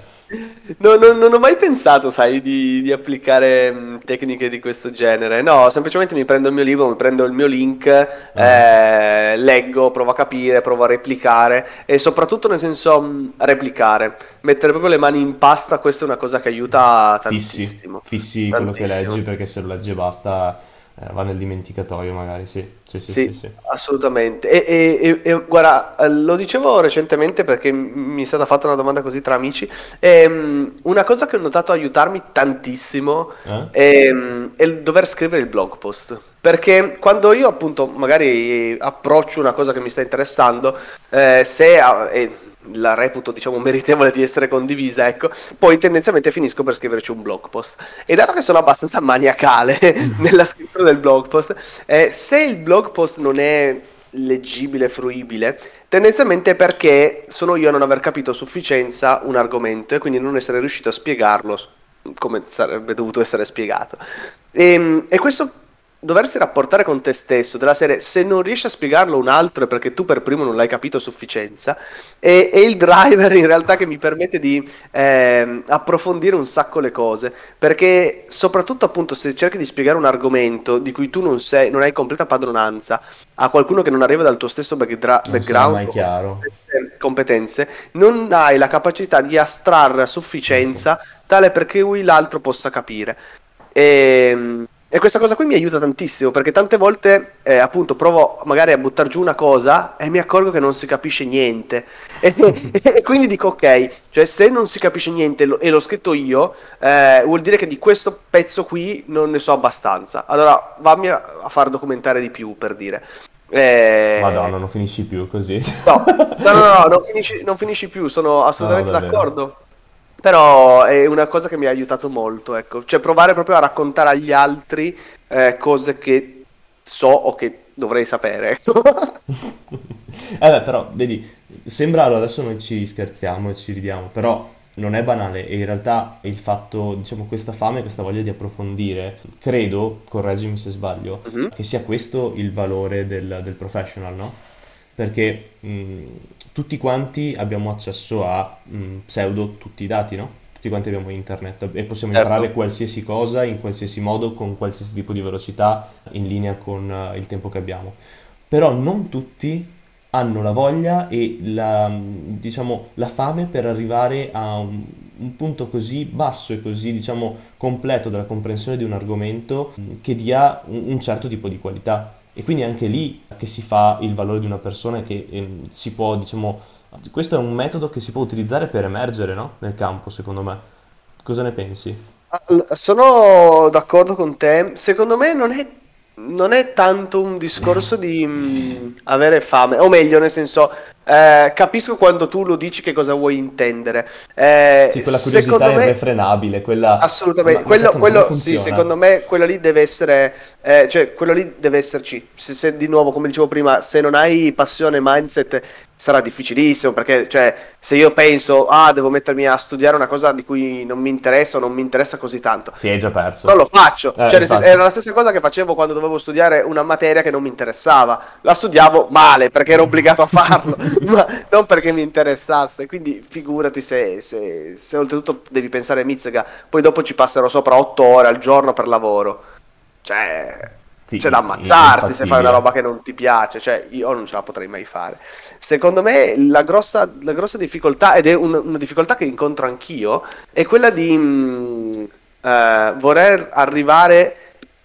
No, no, non ho mai pensato, sai, di, di applicare mh, mm, tecniche di questo genere. No, semplicemente mi prendo il mio libro, mi prendo il mio link, uh-huh. eh, leggo, provo a capire, provo a replicare e soprattutto nel senso mh, mm, replicare. Mettere proprio le mani in pasta, questa è una cosa che aiuta tantissimo. Fissi, fissi quello che leggi perché se lo leggi basta eh, va nel dimenticatoio magari, sì. Sì, sì, sì, sì assolutamente. E, e, e, guarda, eh, lo dicevo recentemente perché mi è stata fatta una domanda così tra amici. E, um, una cosa che ho notato aiutarmi tantissimo eh? è, um, è il dover scrivere il blog post. Perché quando io appunto magari approccio una cosa che mi sta interessando, eh, se eh, la reputo diciamo meritevole di essere condivisa, ecco, poi tendenzialmente finisco per scriverci un blog post. E dato che sono abbastanza maniacale nella scrittura del blog post, eh, se il blog post non è leggibile, fruibile, tendenzialmente perché sono io a non aver capito a sufficienza un argomento e quindi non essere riuscito a spiegarlo come sarebbe dovuto essere spiegato. E, ehm, e questo doversi rapportare con te stesso, della serie, se non riesci a spiegarlo un altro è perché tu per primo non l'hai capito a sufficienza, è, è il driver in realtà che mi permette di eh, approfondire un sacco le cose, perché soprattutto appunto se cerchi di spiegare un argomento di cui tu non, sei, non hai completa padronanza a qualcuno che non arriva dal tuo stesso backdra- background, competenze, competenze, non hai la capacità di astrarre a sufficienza tale perché lui l'altro possa capire. E, ehm, e questa cosa qui mi aiuta tantissimo perché tante volte eh, appunto provo magari a buttare giù una cosa e mi accorgo che non si capisce niente e, e quindi dico ok, cioè se non si capisce niente e l'ho scritto io eh, vuol dire che di questo pezzo qui non ne so abbastanza. Allora vammi a, a far documentare di più per dire. Eh... Madonna, non finisci più così. No, no, no, no, no non, finisci, non, finisci, più, sono assolutamente no, d'accordo. Però è una cosa che mi ha aiutato molto, ecco. Cioè provare proprio a raccontare agli altri eh, cose che so o che dovrei sapere. Ecco. eh però, vedi, sembra, allora, adesso noi ci scherziamo e ci ridiamo, però non è banale e in realtà il fatto, diciamo, questa fame, questa voglia di approfondire, credo, correggimi se sbaglio, uh-huh. che sia questo il valore del, del professional, no? Perché mh, tutti quanti abbiamo accesso a mh, pseudo tutti i dati, no? Tutti quanti abbiamo internet e possiamo certo. imparare qualsiasi cosa in qualsiasi modo, con qualsiasi tipo di velocità, in linea con uh, il tempo che abbiamo. Però non tutti hanno la voglia e la, diciamo, la fame per arrivare a un, un, punto così basso e così diciamo, completo della comprensione di un argomento che dia un, un certo tipo di qualità e quindi anche lì che si fa il valore di una persona che eh, si può, diciamo, questo è un metodo che si può utilizzare per emergere no? nel campo, secondo me. Cosa ne pensi? Sono d'accordo con te. Secondo me non è, non è tanto un discorso di mh, mm, avere fame, o meglio, nel senso, eh, capisco quando tu lo dici che cosa vuoi intendere. Eh, sì, quella curiosità me... irrefrenabile, quella... Assolutamente, ma, quello, quello sì, secondo me quella lì deve essere, eh, cioè quello lì deve esserci. Se, se, di nuovo, come dicevo prima, se non hai passione, mindset sarà difficilissimo perché cioè, se io penso ah devo mettermi a studiare una cosa di cui non mi interessa o non mi interessa così tanto. Si è già perso. Non lo faccio. Eh, cioè, era la stessa cosa che facevo quando dovevo studiare una materia che non mi interessava. La studiavo male perché ero obbligato a farlo ma non perché mi interessasse quindi figurati se, se, se oltretutto devi pensare Mizzica poi dopo ci passerò sopra otto ore al giorno per lavoro cioè Sì, c'è da ammazzarsi se fai una roba che non ti piace, cioè io non ce la potrei mai fare. Secondo me la grossa, la grossa difficoltà, ed è un, una difficoltà che incontro anch'io, è quella di mh, mm, eh, voler arrivare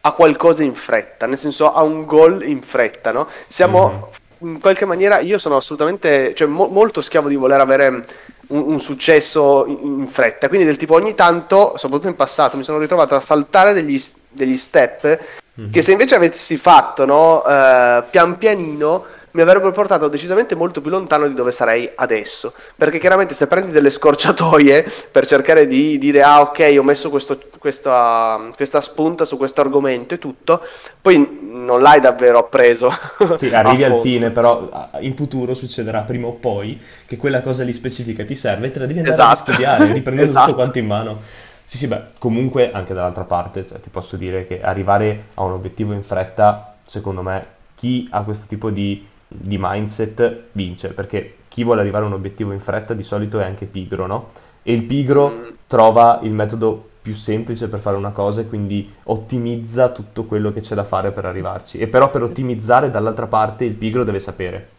a qualcosa in fretta, nel senso a un gol in fretta, no? Siamo mm-hmm. In qualche maniera, io sono assolutamente, cioè mo- molto schiavo di voler avere un, un successo in, in, fretta, quindi del tipo ogni tanto, soprattutto in passato, mi sono ritrovato a saltare degli, degli step mm-hmm. che se invece avessi fatto no, eh, pian pianino mi avrebbero portato decisamente molto più lontano di dove sarei adesso. Perché chiaramente se prendi delle scorciatoie per cercare di dire ah ok ho messo questo, questa, questa, spunta su questo argomento e tutto, poi non l'hai davvero appreso. Sì, arrivi al fine, però in futuro succederà prima o poi che quella cosa lì specifica ti serve e te la devi andare esatto. a studiare, riprendendo esatto. tutto quanto in mano. Sì, sì, beh, comunque anche dall'altra parte, cioè, ti posso dire che arrivare a un obiettivo in fretta, secondo me, chi ha questo tipo di di mindset vince, perché chi vuole arrivare a un obiettivo in fretta di solito è anche pigro, no? E il pigro mm. trova il metodo più semplice per fare una cosa e quindi ottimizza tutto quello che c'è da fare per arrivarci. E però per ottimizzare dall'altra parte il pigro deve sapere.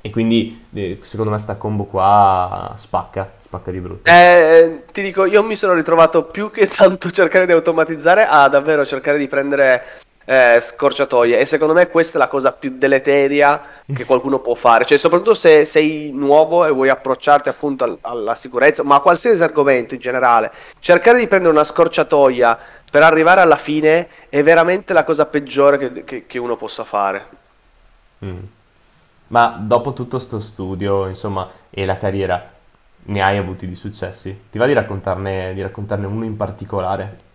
E quindi eh, secondo me sta combo qua spacca, spacca di brutto. Eh, ti dico, io mi sono ritrovato più che tanto cercare di automatizzare a davvero cercare di prendere eh, scorciatoie e secondo me questa è la cosa più deleteria che qualcuno può fare, cioè soprattutto se sei nuovo e vuoi approcciarti appunto al, alla sicurezza, ma a qualsiasi argomento in generale, cercare di prendere una scorciatoia per arrivare alla fine è veramente la cosa peggiore che, che, che uno possa fare. Mm. Ma dopo tutto sto studio, insomma, e la carriera, ne hai avuti di successi? Ti va di raccontarne, di raccontarne uno in particolare?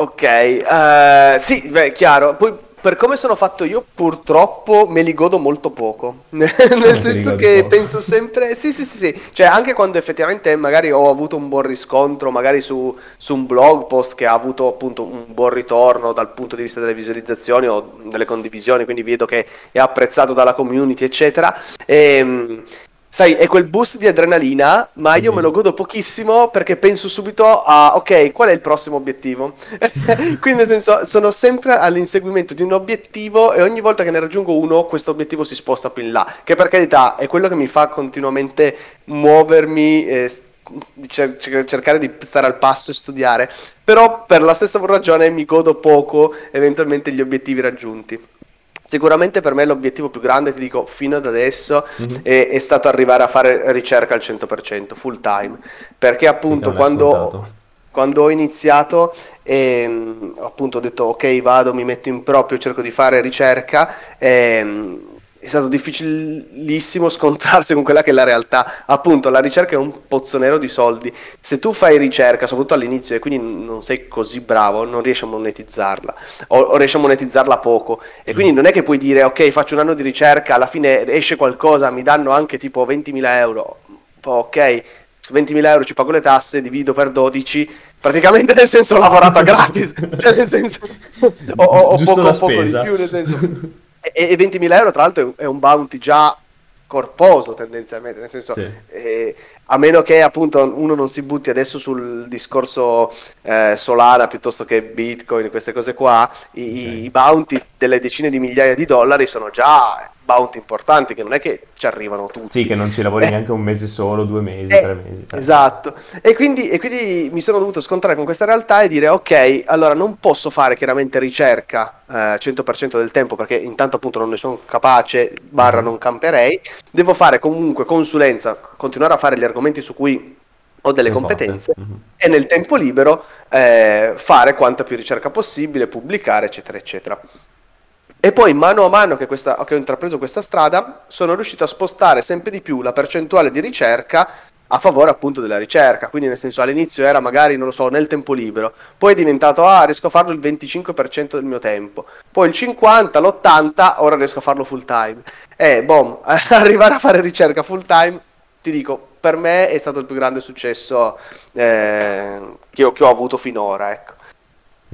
Ok, uh, sì, beh, chiaro. Poi per come sono fatto io, purtroppo me li godo molto poco. Nel senso che poco. penso sempre. Sì, sì, sì, sì. Cioè, anche quando effettivamente magari ho avuto un buon riscontro, magari su, su, un blog post che ha avuto appunto un buon ritorno dal punto di vista delle visualizzazioni o delle condivisioni, quindi vedo che è apprezzato dalla community, eccetera. E, ehm, sai, è quel boost di adrenalina, ma io mm-hmm. me lo godo pochissimo perché penso subito a, ok, qual è il prossimo obiettivo? Quindi nel senso, sono sempre all'inseguimento di un obiettivo e ogni volta che ne raggiungo uno, questo obiettivo si sposta più in là, che per carità è quello che mi fa continuamente muovermi. Eh, cercare di stare al passo e studiare, però per la stessa ragione mi godo poco eventualmente gli obiettivi raggiunti. Sicuramente per me l'obiettivo più grande, ti dico, fino ad adesso mm-hmm. è, è, stato arrivare a fare ricerca al 100%, full time, perché appunto sì, quando, quando, ho iniziato e ehm, appunto ho detto ok vado, mi metto in proprio, cerco di fare ricerca, ehm, è stato difficilissimo scontrarsi con quella che è la realtà. Appunto, la ricerca è un pozzo nero di soldi. Se tu fai ricerca, soprattutto all'inizio, e quindi non sei così bravo, non riesci a monetizzarla, o, o riesci a monetizzarla poco. E quindi non è che puoi dire, ok, faccio un anno di ricerca, alla fine esce qualcosa, mi danno anche tipo 20.000 euro. Ok, su 20.000 euro ci pago le tasse, divido per 12 praticamente nel senso ho lavorato gratis cioè nel senso ho, ho poco, poco di più nel senso e, e 20.000 euro, tra l'altro, è un bounty già corposo tendenzialmente, nel senso, sì. eh, a meno che appunto uno non si butti adesso sul discorso eh, Solana piuttosto che Bitcoin, queste cose qua, i, okay. i bounty delle decine di migliaia di dollari sono già bounty importanti che non è che ci arrivano tutti. Sì, che non ci lavori eh, neanche un mese solo, due mesi, eh, tre mesi. Sai. Esatto. E quindi, e quindi, mi sono dovuto scontrare con questa realtà e dire ok, allora non posso fare chiaramente ricerca eh, 100% del tempo perché intanto appunto non ne sono capace, barra mm. non camperei, devo fare comunque consulenza, continuare a fare gli argomenti su cui ho delle competenze mm-hmm. e nel tempo libero eh, fare quanta più ricerca possibile, pubblicare, eccetera, eccetera. E poi mano a mano che, questa, che ho intrapreso questa strada sono riuscito a spostare sempre di più la percentuale di ricerca a favore appunto della ricerca, quindi nel senso all'inizio era magari, non lo so, nel tempo libero, poi è diventato, ah, riesco a farlo il 25% del mio tempo, poi il 50, l'80, ora riesco a farlo full time. E, boom, arrivare a fare ricerca full time, ti dico, per me è stato il più grande successo eh, che, ho, che, ho, avuto finora, ecco.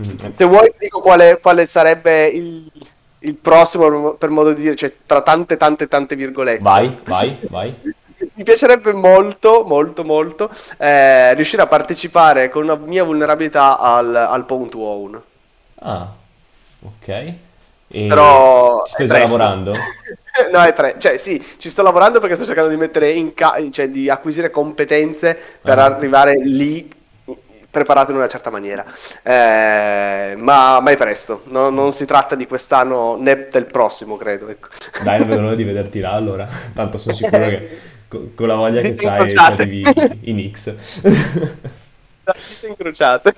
Mm-hmm. Se vuoi dico quale, quale sarebbe il, il prossimo, per modo di dire, cioè tra tante tante tante virgolette. Vai, vai, vai. Mi piacerebbe molto, molto, molto eh, riuscire a partecipare con una mia vulnerabilità al, al Pwn to Own. Ah, Ok. E Però ci stai già lavorando? no, è pre- cioè sì, ci sto lavorando perché sto cercando di mettere in ca- cioè di acquisire competenze per Ah. arrivare lì preparato in una certa maniera. Eh, ma, ma è presto, no- non si tratta di quest'anno né del prossimo, credo. ecco. Dai, non vedo l'ora di vederti là allora. Tanto sono sicuro che co- con la voglia che c'hai ci arrivi in X. Dita incrociate.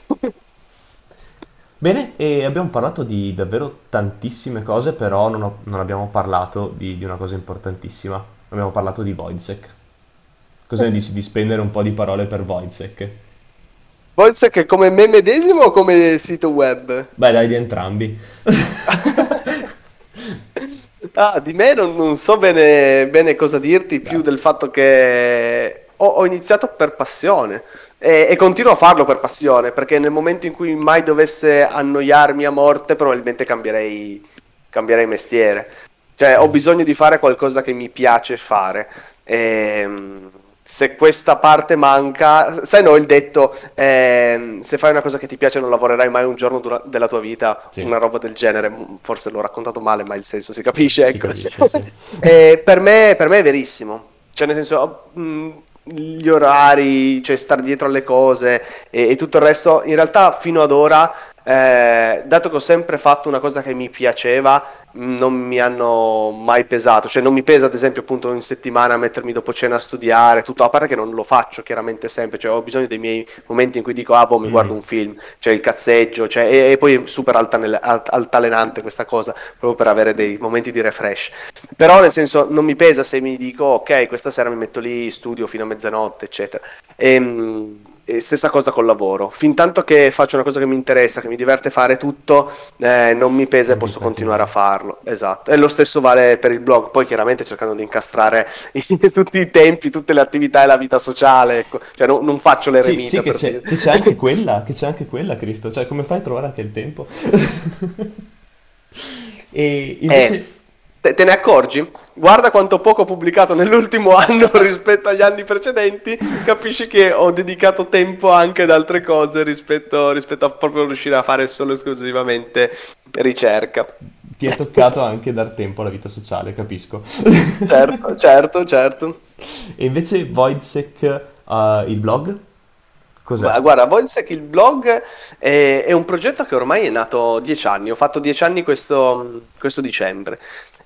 Bene, e abbiamo parlato di davvero tantissime cose, però non, ho- non abbiamo parlato di, di una cosa importantissima. Abbiamo parlato di Wojciech. Cosa ne dici di spendere un po' di parole per? Voice che come me medesimo o come sito web? Beh, dai, di entrambi. Ah, di me non, non so bene, bene cosa dirti più del fatto che ho, ho iniziato per passione e, e continuo a farlo per passione perché nel momento in cui mai dovesse annoiarmi a morte probabilmente cambierei, cambierei mestiere. Cioè ho bisogno di fare qualcosa che mi piace fare. Ehm, se questa parte manca, sai no, il detto, ehm, se fai una cosa che ti piace non lavorerai mai un giorno dura- della tua vita, Sì. una roba del genere, forse l'ho raccontato male, ma il senso si capisce, Si ecco. capisce, sì. E per me, per me è verissimo, cioè nel senso, mh, gli orari, cioè star dietro alle cose e, e tutto il resto, in realtà fino ad ora, eh, dato che ho sempre fatto una cosa che mi piaceva, non mi hanno mai pesato, cioè non mi pesa ad esempio appunto in settimana mettermi dopo cena a studiare, tutto, a parte che non lo faccio chiaramente sempre, cioè ho bisogno dei miei momenti in cui dico ah boh mi Mm. guardo un film, cioè il cazzeggio, cioè, e, e poi è super altanel- alt- altalenante questa cosa, proprio per avere dei momenti di refresh. Però nel senso non mi pesa se mi dico ok, questa sera mi metto lì, studio fino a mezzanotte, eccetera. Ehm, E, stessa cosa col lavoro. Fin tanto che faccio una cosa che mi interessa, che mi diverte fare tutto, eh, non mi pesa e posso continuare a farlo. Esatto. E lo stesso vale per il blog, poi chiaramente cercando di incastrare i- tutti i tempi, tutte le attività e la vita sociale, ecco. Cioè non, non faccio Sì, l'eremita sì, che per c'è, che c'è anche quella, che c'è anche quella, Cristo. Cioè, come fai a trovare anche il tempo? E invece... Eh, te, te ne accorgi? Guarda quanto poco ho pubblicato nell'ultimo anno rispetto agli anni precedenti, capisci che ho dedicato tempo anche ad altre cose rispetto, rispetto a proprio riuscire a fare solo e esclusivamente ricerca. Ti è toccato anche dar tempo alla vita sociale, capisco. Certo, certo, certo. E invece Wojciech, eh, il blog? Cos'è? Guarda, Voidsec il blog è, è un progetto che ormai è nato dieci anni, ho fatto dieci anni questo, questo dicembre,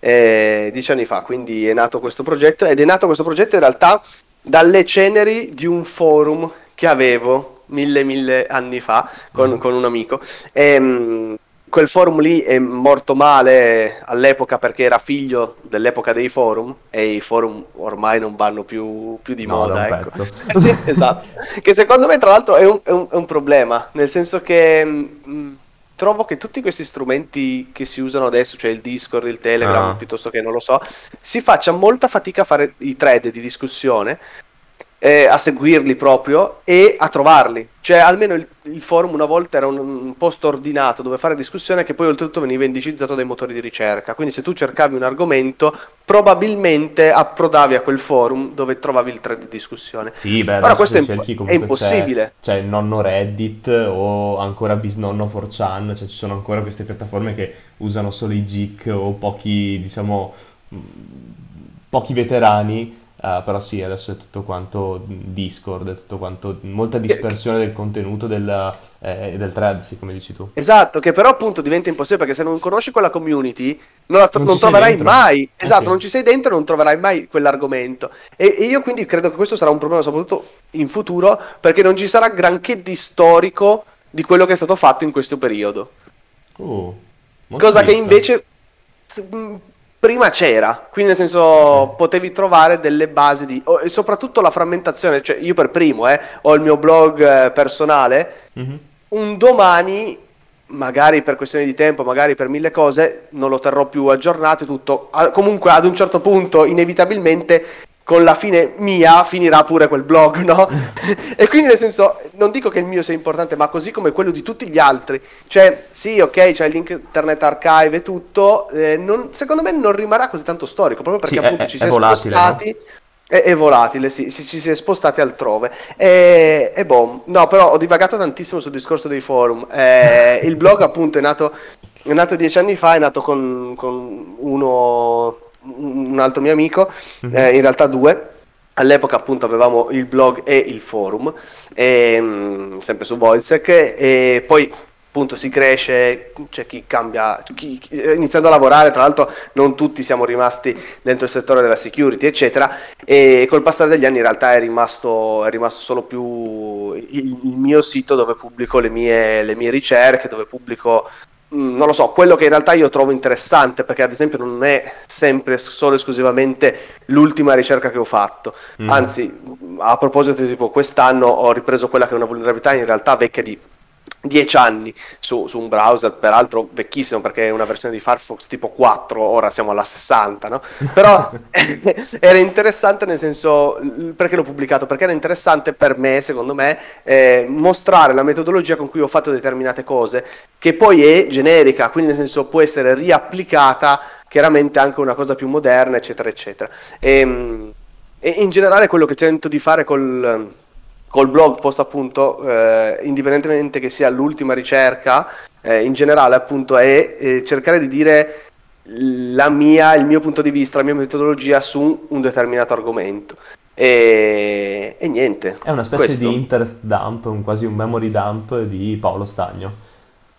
eh, dieci anni fa, quindi è nato questo progetto ed è nato questo progetto in realtà dalle ceneri di un forum che avevo mille mille anni fa con, Mhm. con un amico. Ehm, quel forum lì è morto male all'epoca perché era figlio dell'epoca dei forum e i forum ormai non vanno più, più di No, da moda, ecco. esatto. Che secondo me, tra l'altro, è un, è un- è un problema, nel senso che mh, trovo che tutti questi strumenti che si usano adesso, cioè il Discord, il Telegram, Ah. piuttosto che non lo so, si faccia molta fatica a fare i thread di discussione. Eh, a seguirli proprio e a trovarli. Cioè, almeno il, il forum una volta era un, un posto ordinato dove fare discussione che poi oltretutto veniva indicizzato dai motori di ricerca. Quindi se tu cercavi un argomento, probabilmente approdavi a quel forum dove trovavi il thread di discussione. Sì, beh, Ora, questo è cerchi è impossibile. C'è, c'è il nonno Reddit o ancora Bisnonno 4chan, cioè ci sono ancora queste piattaforme che usano solo i geek o pochi, diciamo, mh, pochi veterani, eh, però sì, adesso è tutto quanto Discord, è tutto quanto, molta dispersione del contenuto del, eh, del thread, sì, come dici tu. Esatto, che però appunto diventa impossibile perché se non conosci quella community non, tro- Non non troverai mai, Eh esatto, sì. non ci sei dentro e non troverai mai quell'argomento. E, e io quindi credo che questo sarà un problema soprattutto in futuro perché non ci sarà granché di storico di quello che è stato fatto in questo periodo. Molto Cosa che invece prima c'era, quindi nel senso Sì. potevi trovare delle basi di... e soprattutto la frammentazione, cioè io per primo eh, ho il mio blog eh, personale, Mhm. un domani, magari per questioni di tempo, magari per mille cose, non lo terrò più aggiornato e tutto. Comunque ad un certo punto, inevitabilmente, con la fine mia finirà pure quel blog, no? e quindi nel senso, non dico che il mio sia importante, ma così come quello di tutti gli altri. Cioè, sì, ok, c'è il link Internet Archive e tutto, eh, non- secondo me non rimarrà così tanto storico, proprio perché Sì, appunto è- ci si è volatile, spostati. È, è volatile, sì, si- ci si è spostati altrove. E, e boh, no, però ho divagato tantissimo sul discorso dei forum. Eh, il blog, appunto, è nato è nato dieci anni fa, è nato con, con uno, un altro mio amico, mm-hmm. eh, in realtà due. All'epoca appunto avevamo il blog e il forum, e, mh, sempre su Voicek, e poi appunto si cresce, c'è chi cambia, chi, chi, iniziando a lavorare, tra l'altro non tutti siamo rimasti dentro il settore della security, eccetera, e col passare degli anni in realtà è rimasto, è rimasto solo più il, il, mio sito dove pubblico le mie, le mie ricerche, dove pubblico mm, non lo so, quello che in realtà io trovo interessante, perché ad esempio non è sempre solo esclusivamente l'ultima ricerca che ho fatto, mm. anzi, a proposito, tipo quest'anno ho ripreso quella che è una vulnerabilità in realtà vecchia di 10 anni su, su, un browser, peraltro vecchissimo perché è una versione di Firefox tipo 4, ora siamo alla 60, no? Però era interessante nel senso, perché l'ho pubblicato? Perché era interessante per me, secondo me, eh, mostrare la metodologia con cui ho fatto determinate cose, che poi è generica, quindi nel senso può essere riapplicata chiaramente anche una cosa più moderna, eccetera, eccetera. E, ehm, e in generale quello che tento di fare col col blog post appunto, eh, indipendentemente che sia l'ultima ricerca, eh, in generale appunto è eh, cercare di dire la mia, il mio punto di vista, la mia metodologia su un determinato argomento. E, e niente. È una specie questo. di interest dump, un, quasi un memory dump di Paolo Stagno.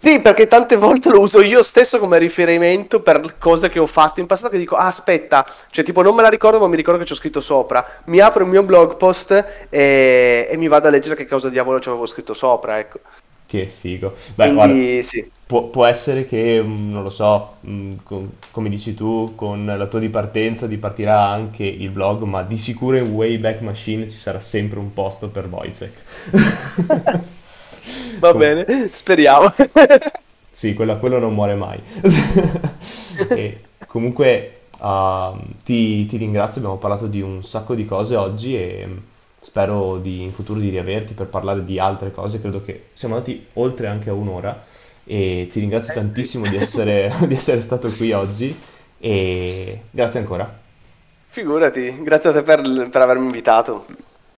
Sì, perché tante volte lo uso io stesso come riferimento per cose che ho fatto in passato che dico, ah, aspetta, cioè tipo non me la ricordo ma mi ricordo che ci ho scritto sopra. Mi apro il mio blog post e, e mi vado a leggere che cosa diavolo ci avevo scritto sopra, ecco. Che figo. Beh, Quindi, guarda, sì. può, può, essere che, mm, non lo so, mm, con, come dici tu, con la tua dipartenza dipartirà anche il blog, ma di sicuro in Wayback Machine ci sarà sempre un posto per Wojciech. Va Com- bene, speriamo. sì, quello, quello, non muore mai. e comunque uh, ti, ti, ringrazio, abbiamo parlato di un sacco di cose oggi e spero di, in futuro di riaverti per parlare di altre cose. Credo che siamo andati oltre anche a un'ora e ti ringrazio eh, tantissimo di, essere, di essere stato qui oggi e grazie ancora. Figurati, grazie a te per, per avermi invitato.